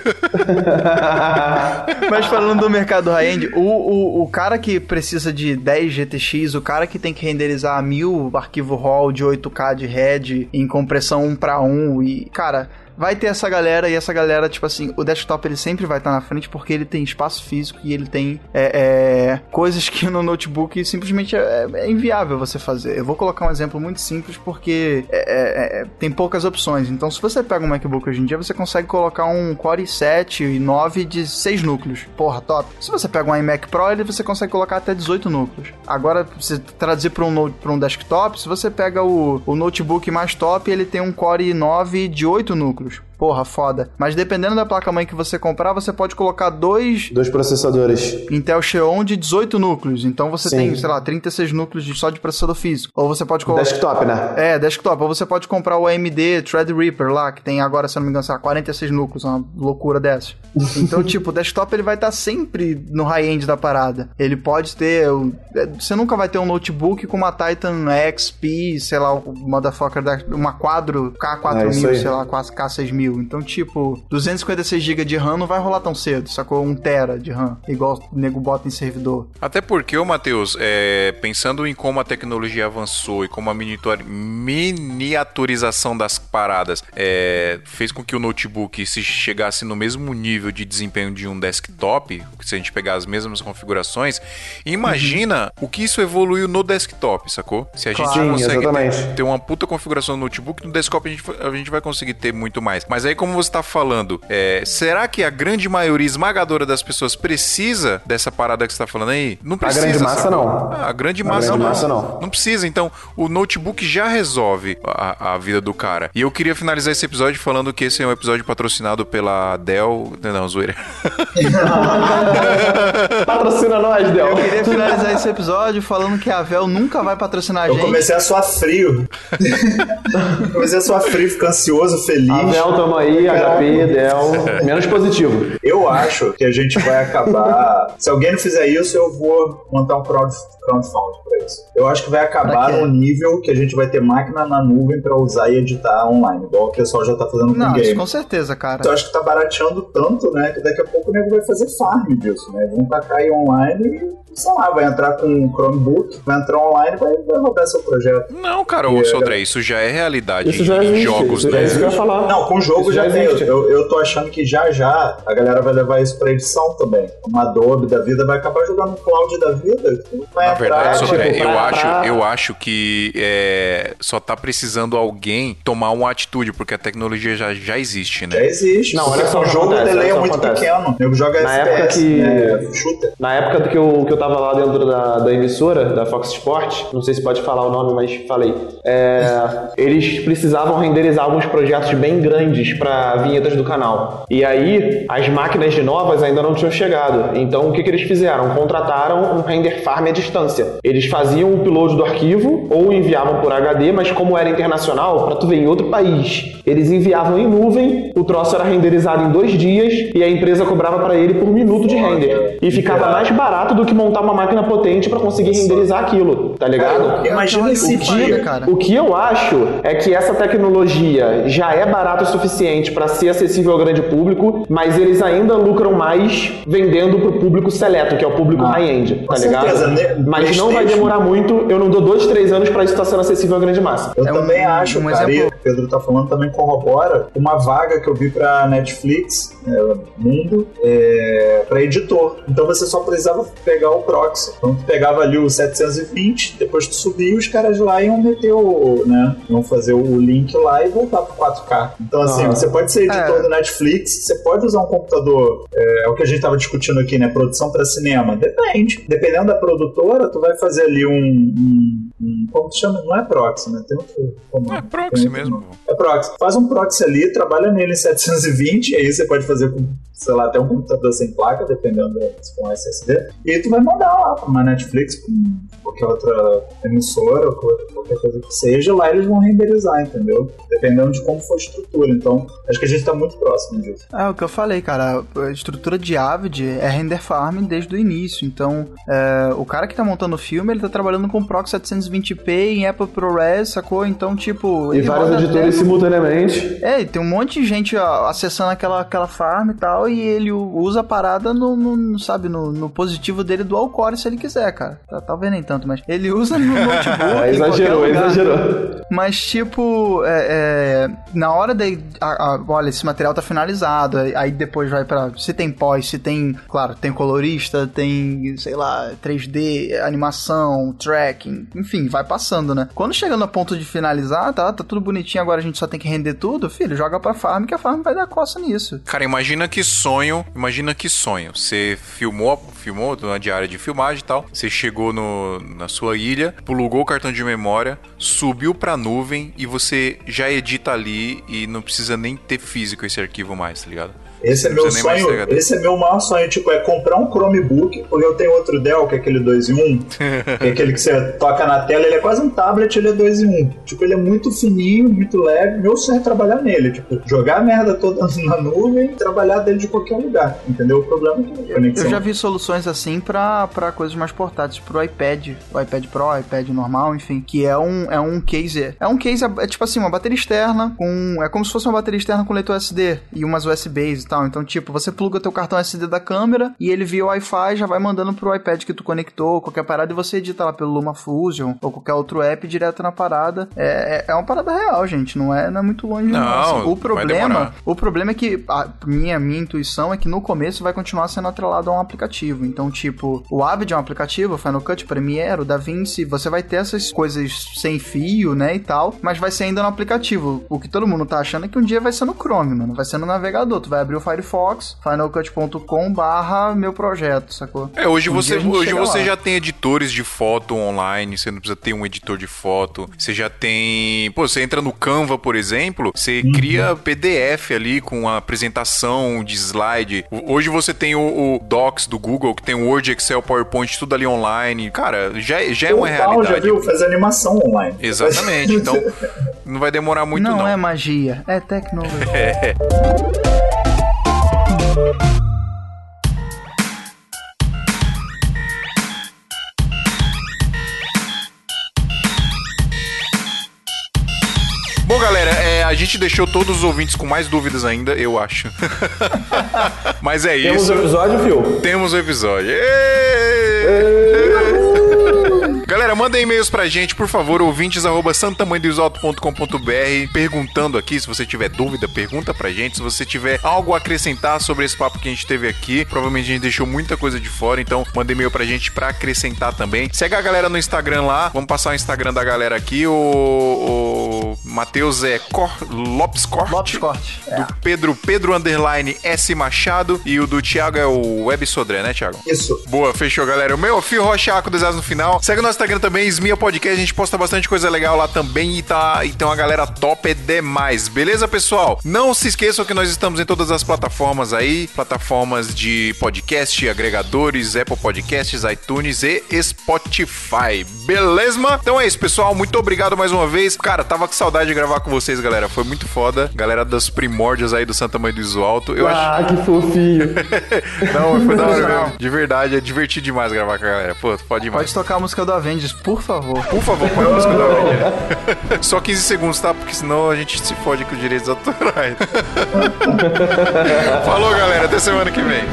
Mas falando do mercado high-end, o, o, o cara que precisa de 10 GTX, o cara que tem que renderizar mil arquivo RAW de 8K de head em compressão 1 para 1 e, cara, vai ter essa galera e essa galera, tipo assim, o desktop ele sempre vai estar na frente porque ele tem espaço físico e ele tem é, é, coisas que no notebook simplesmente é, é inviável você fazer. Eu vou colocar um exemplo muito simples porque é, é, é, tem poucas opções. Então, se você pega um MacBook hoje em dia, você consegue colocar um Core i7 e 9 de 6 núcleos. Porra, top. Se você pega um iMac Pro, ele você consegue colocar até 18 núcleos. Agora, se traduzir para um, pra um desktop, se você pega o, o notebook mais top, ele tem um Core i9 de 8 núcleos. okumuşum. Porra, foda. Mas dependendo da placa-mãe que você comprar, você pode colocar dois Dois processadores. Intel Xeon de 18 núcleos. Então você Sim. tem, sei lá, 36 núcleos só de processador físico. Ou você pode colocar. Desktop, né? É, desktop. Ou você pode comprar o AMD Threadripper lá, que tem agora, se eu não me engano, sei lá, 46 núcleos, uma loucura dessas. Então, tipo, o desktop ele vai estar sempre no high-end da parada. Ele pode ter. é, Você nunca vai ter um notebook com uma Titan XP, sei lá, o motherfucker. Uma quadro É, K4000, isso aí. sei lá, K6000. Então, tipo, 256 GB de RAM não vai rolar tão cedo, sacou? 1 tera de RAM, igual o nego bota em servidor. Até porque, ô Matheus, é, pensando em como a tecnologia avançou e como a miniatur- miniaturização das paradas é, fez com que o notebook se chegasse no mesmo nível de desempenho de um desktop, se a gente pegar as mesmas configurações, imagina o que isso evoluiu no desktop, sacou? Se a gente Claro. consegue Sim, ter, ter uma puta configuração no notebook, no desktop a gente, a gente vai conseguir ter muito mais. Mas aí, como você tá falando, é, será que a grande maioria esmagadora das pessoas precisa dessa parada que você tá falando aí? Não precisa. grande massa, sacou? não. Ah, a grande A massa, grande não. massa, não. Não precisa. Então, o notebook já resolve a, a vida do cara. E eu queria finalizar esse episódio falando que esse é um episódio patrocinado pela Dell. Não, não zoeira. Patrocina nós, Del. Eu queria finalizar esse episódio falando que a Vel nunca vai patrocinar a Eu gente. comecei a suar frio. comecei a suar frio, ficar ansioso, feliz. A Del, tamo aí, HP, Del. Menos positivo. Eu acho que a gente vai acabar. Se alguém não fizer isso, eu vou montar um crowd, crowdfunding pra isso. Eu acho que vai acabar no nível que a gente vai ter máquina na nuvem pra usar e editar online, igual o pessoal já tá fazendo com Não, isso game. com certeza, cara. Eu acho que tá barateando tanto, né? Que daqui a pouco o nego vai fazer farm disso, né? Vão tacar aí online e, sei lá, vai entrar com um Chromebook, vai entrar online e vai, vai rodar seu projeto. Não, cara, ô Sodré, isso já é realidade Isso em, já em existe. jogos, isso, né? É isso que eu ia falar. Não, com o jogo já, já tem. existe. Eu, eu tô achando que já já a galera vai levar isso pra edição também. Uma Adobe da vida vai acabar jogando no cloud da vida. Vai Na entrar, verdade, tipo, Sodré, eu, pra- acho, pra- eu acho que é, só tá precisando alguém tomar uma atitude, porque a tecnologia já, já existe, Já né? existe. Não, olha só o jogo acontece, delay é muito acontece. pequeno. O nego joga Na FPS, época que- né? Na época que eu, que eu tava lá dentro da, da emissora, da Fox Sport, não sei se pode falar o nome, mas falei. é, eles precisavam renderizar alguns projetos bem grandes para vinhetas do canal. E aí, as máquinas de novas ainda não tinham chegado. Então, o que, que eles fizeram? Contrataram um render farm à distância. Eles faziam o upload do arquivo ou enviavam por HD, mas como era internacional, para tu ver em outro país, eles enviavam em nuvem, o troço era renderizado em dois dias e a empresa cobrava para ele por minuto de render. E ficava mais barato do que montar uma máquina potente para conseguir renderizar aquilo, tá ligado? Cara, imagina Então, esse dia, cara. O que eu acho é que essa tecnologia já é barata o suficiente para ser acessível ao grande público, mas eles ainda lucram mais vendendo pro público seleto, que é o público Ah, high-end, tá com ligado? certeza, né? Mas não vai demorar muito, eu não dou dois, três anos para isso estar sendo acessível à grande massa. Eu É também um- acho, um cara, e exemplo- o Pedro tá falando também corrobora uma vaga que eu vi pra Netflix, é, Mundo, é, pra editor. Então você só precisava pegar o proxy. Então tu pegava ali o 720, depois tu subia os caras lá iam meter o, né, iam fazer o link lá e voltar pro 4K. Então assim, Aham. você pode ser editor É. do Netflix, você pode usar um computador, é, é o que a gente tava discutindo aqui, né, produção pra cinema. Depende. Dependendo da produtora, tu vai fazer ali um, um, um como que chama? Não é proxy, né? Tem outro. como- Não, é tem proxy mesmo. É proxy. Faz um proxy ali, trabalha nele em 720, e aí você pode fazer com, sei lá, até um computador sem placa, dependendo se for um SSD. E aí tu vai mandar lá pra uma Netflix, pra qualquer outra emissora, ou qualquer coisa que seja, lá eles vão renderizar, entendeu? Dependendo de como for a estrutura. Então, acho que a gente tá muito próximo disso. É o que eu falei, cara. A estrutura de Avid é render farm desde o início. Então, é, o cara que tá montando o filme, ele tá trabalhando com Proc 720p em Apple ProRes, sacou? Então, tipo. E vários editores simultaneamente. É, e tem um monte de gente ó, acessando aquela, aquela farm e tal, e ele u- usa a parada no, no- sabe, no, no positivo dele do Alcore se ele quiser, cara. Tá, talvez nem tanto, mas ele usa no notebook. É, exagerou, lugar. exagerou. Mas, tipo, é, é, na hora de. a- a- olha, esse material tá finalizado. aí- depois vai pra. Se tem pós, se tem. Claro, tem colorista, tem, sei lá, 3D, animação, tracking, enfim, vai passando, né? Quando chega no ponto de finalizar, tá, tá tudo bonitinho, agora a gente só tem que render tudo, filho, joga pra farm que a farm vai dar coça nisso. Cara, imagina que sonho, imagina que sonho. Você filmou, filmou na diária de filmagem e tal. Você chegou no, na sua ilha, plugou o cartão de memória, subiu pra nuvem e você já edita ali e não precisa nem ter físico esse arquivo mais, tá ligado? Esse é meu sonho, esse é meu maior sonho, tipo, é comprar um Chromebook, porque eu tenho outro Dell, que é aquele 2 em 1, que é aquele que você toca na tela, ele é quase um tablet, ele é 2 em 1. Tipo, ele é muito fininho, muito leve, meu sonho é trabalhar nele, tipo, jogar a merda toda na nuvem e trabalhar dele de qualquer lugar, entendeu? O problema é que conexão... Eu já vi soluções assim pra, pra coisas mais portáteis, pro iPad, o iPad Pro, o iPad normal, enfim, que é um, é um case. É um case, é tipo assim, uma bateria externa com. É como se fosse uma bateria externa com leitor SD e umas USBs e tal. Então, tipo, você pluga teu cartão SD da câmera e ele via Wi-Fi já vai mandando pro iPad que tu conectou, qualquer parada, e você edita lá pelo LumaFusion ou qualquer outro app direto na parada. É, é, é uma parada real, gente. Não é, não é muito longe. Não, Assim, o problema, o problema é que a minha, minha intuição é que no começo vai continuar sendo atrelado a um aplicativo. Então, tipo, o Avid é um aplicativo, o Final Cut, Premiere, o DaVinci, você vai ter essas coisas sem fio, né, e tal, mas vai ser ainda no aplicativo. O que todo mundo tá achando é que um dia vai ser no Chrome, mano, vai ser no navegador. Tu vai abrir o Firefox, finalcut.com barra meu projeto, sacou? É, hoje Um você, hoje você lá. já tem editores de foto online, você não precisa ter um editor de foto. Você já tem. Pô, você entra no Canva, por exemplo, você Uhum. cria PDF ali com a apresentação de slide. Hoje você tem o, o Docs do Google, que tem o Word, Excel, PowerPoint, tudo ali online. Cara, já, já é uma já realidade. viu? Faz animação online. Exatamente. Então, não vai demorar muito, não, não. é magia, é tecnologia. Bom, galera, é, a gente deixou todos os ouvintes com mais dúvidas ainda, eu acho. Mas é Temos isso. o episódio, viu? Temos o episódio. Êêê! Galera, mandem e-mails pra gente, por favor, ouvintes arroba perguntando aqui, se você tiver dúvida, pergunta pra gente, se você tiver algo a acrescentar sobre esse papo que a gente teve aqui, provavelmente a gente deixou muita coisa de fora, então manda e-mail pra gente pra acrescentar também. Segue a galera no Instagram lá, vamos passar o Instagram da galera aqui, o, o Matheus é Cor, Lopes Corte. Lopes Corte. É. Do Pedro, Pedro Underline S Machado e o do Thiago é o Web Sodré, né, Thiago? Isso. Boa, fechou, galera. O meu Fio Rocha com desados no final. Segue o nosso Instagram também, Esmia Podcast. A gente posta bastante coisa legal lá também e, tá, e tem uma galera top é demais. Beleza, pessoal? Não se esqueçam que nós estamos em todas as plataformas aí, plataformas de podcast, agregadores, Apple Podcasts, iTunes e Spotify. Beleza? Então é isso, pessoal. Muito obrigado mais uma vez. Cara, tava com saudade de gravar com vocês, galera. Foi muito foda. Galera das primórdios aí do Santa Mãe do Iso Alto. Eu acho Ah, que fofinho. não, foi da hora mesmo. De verdade, é divertido demais gravar com a galera. Pô, pode ir mais. Pode tocar a música do Avengers, por favor. Por favor, põe a música da Avenger. Só 15 segundos, tá? Porque senão a gente se fode com os direitos autorais. Falou, galera. Até semana que vem.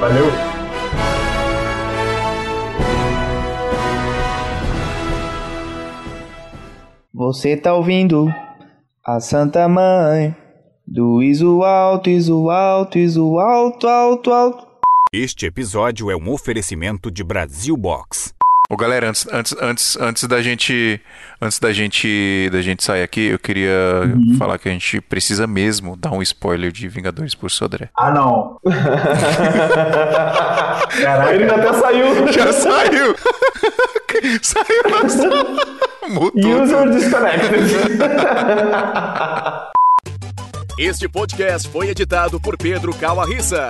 Valeu. Você tá ouvindo a Santa Mãe do Iso Alto, Iso Alto, Iso Alto, Alto, Alto. Este episódio é um oferecimento de Brasil Box. Ô, galera, antes, antes, antes, antes da gente, antes da gente, da gente sair aqui, eu queria falar que a gente precisa mesmo dar um spoiler de Vingadores por Sodré. Ah, não. Caraca. Ele até saiu. Já saiu! saiu nossa. Mutou. User disconnected. Este podcast foi editado por Pedro Calarissa.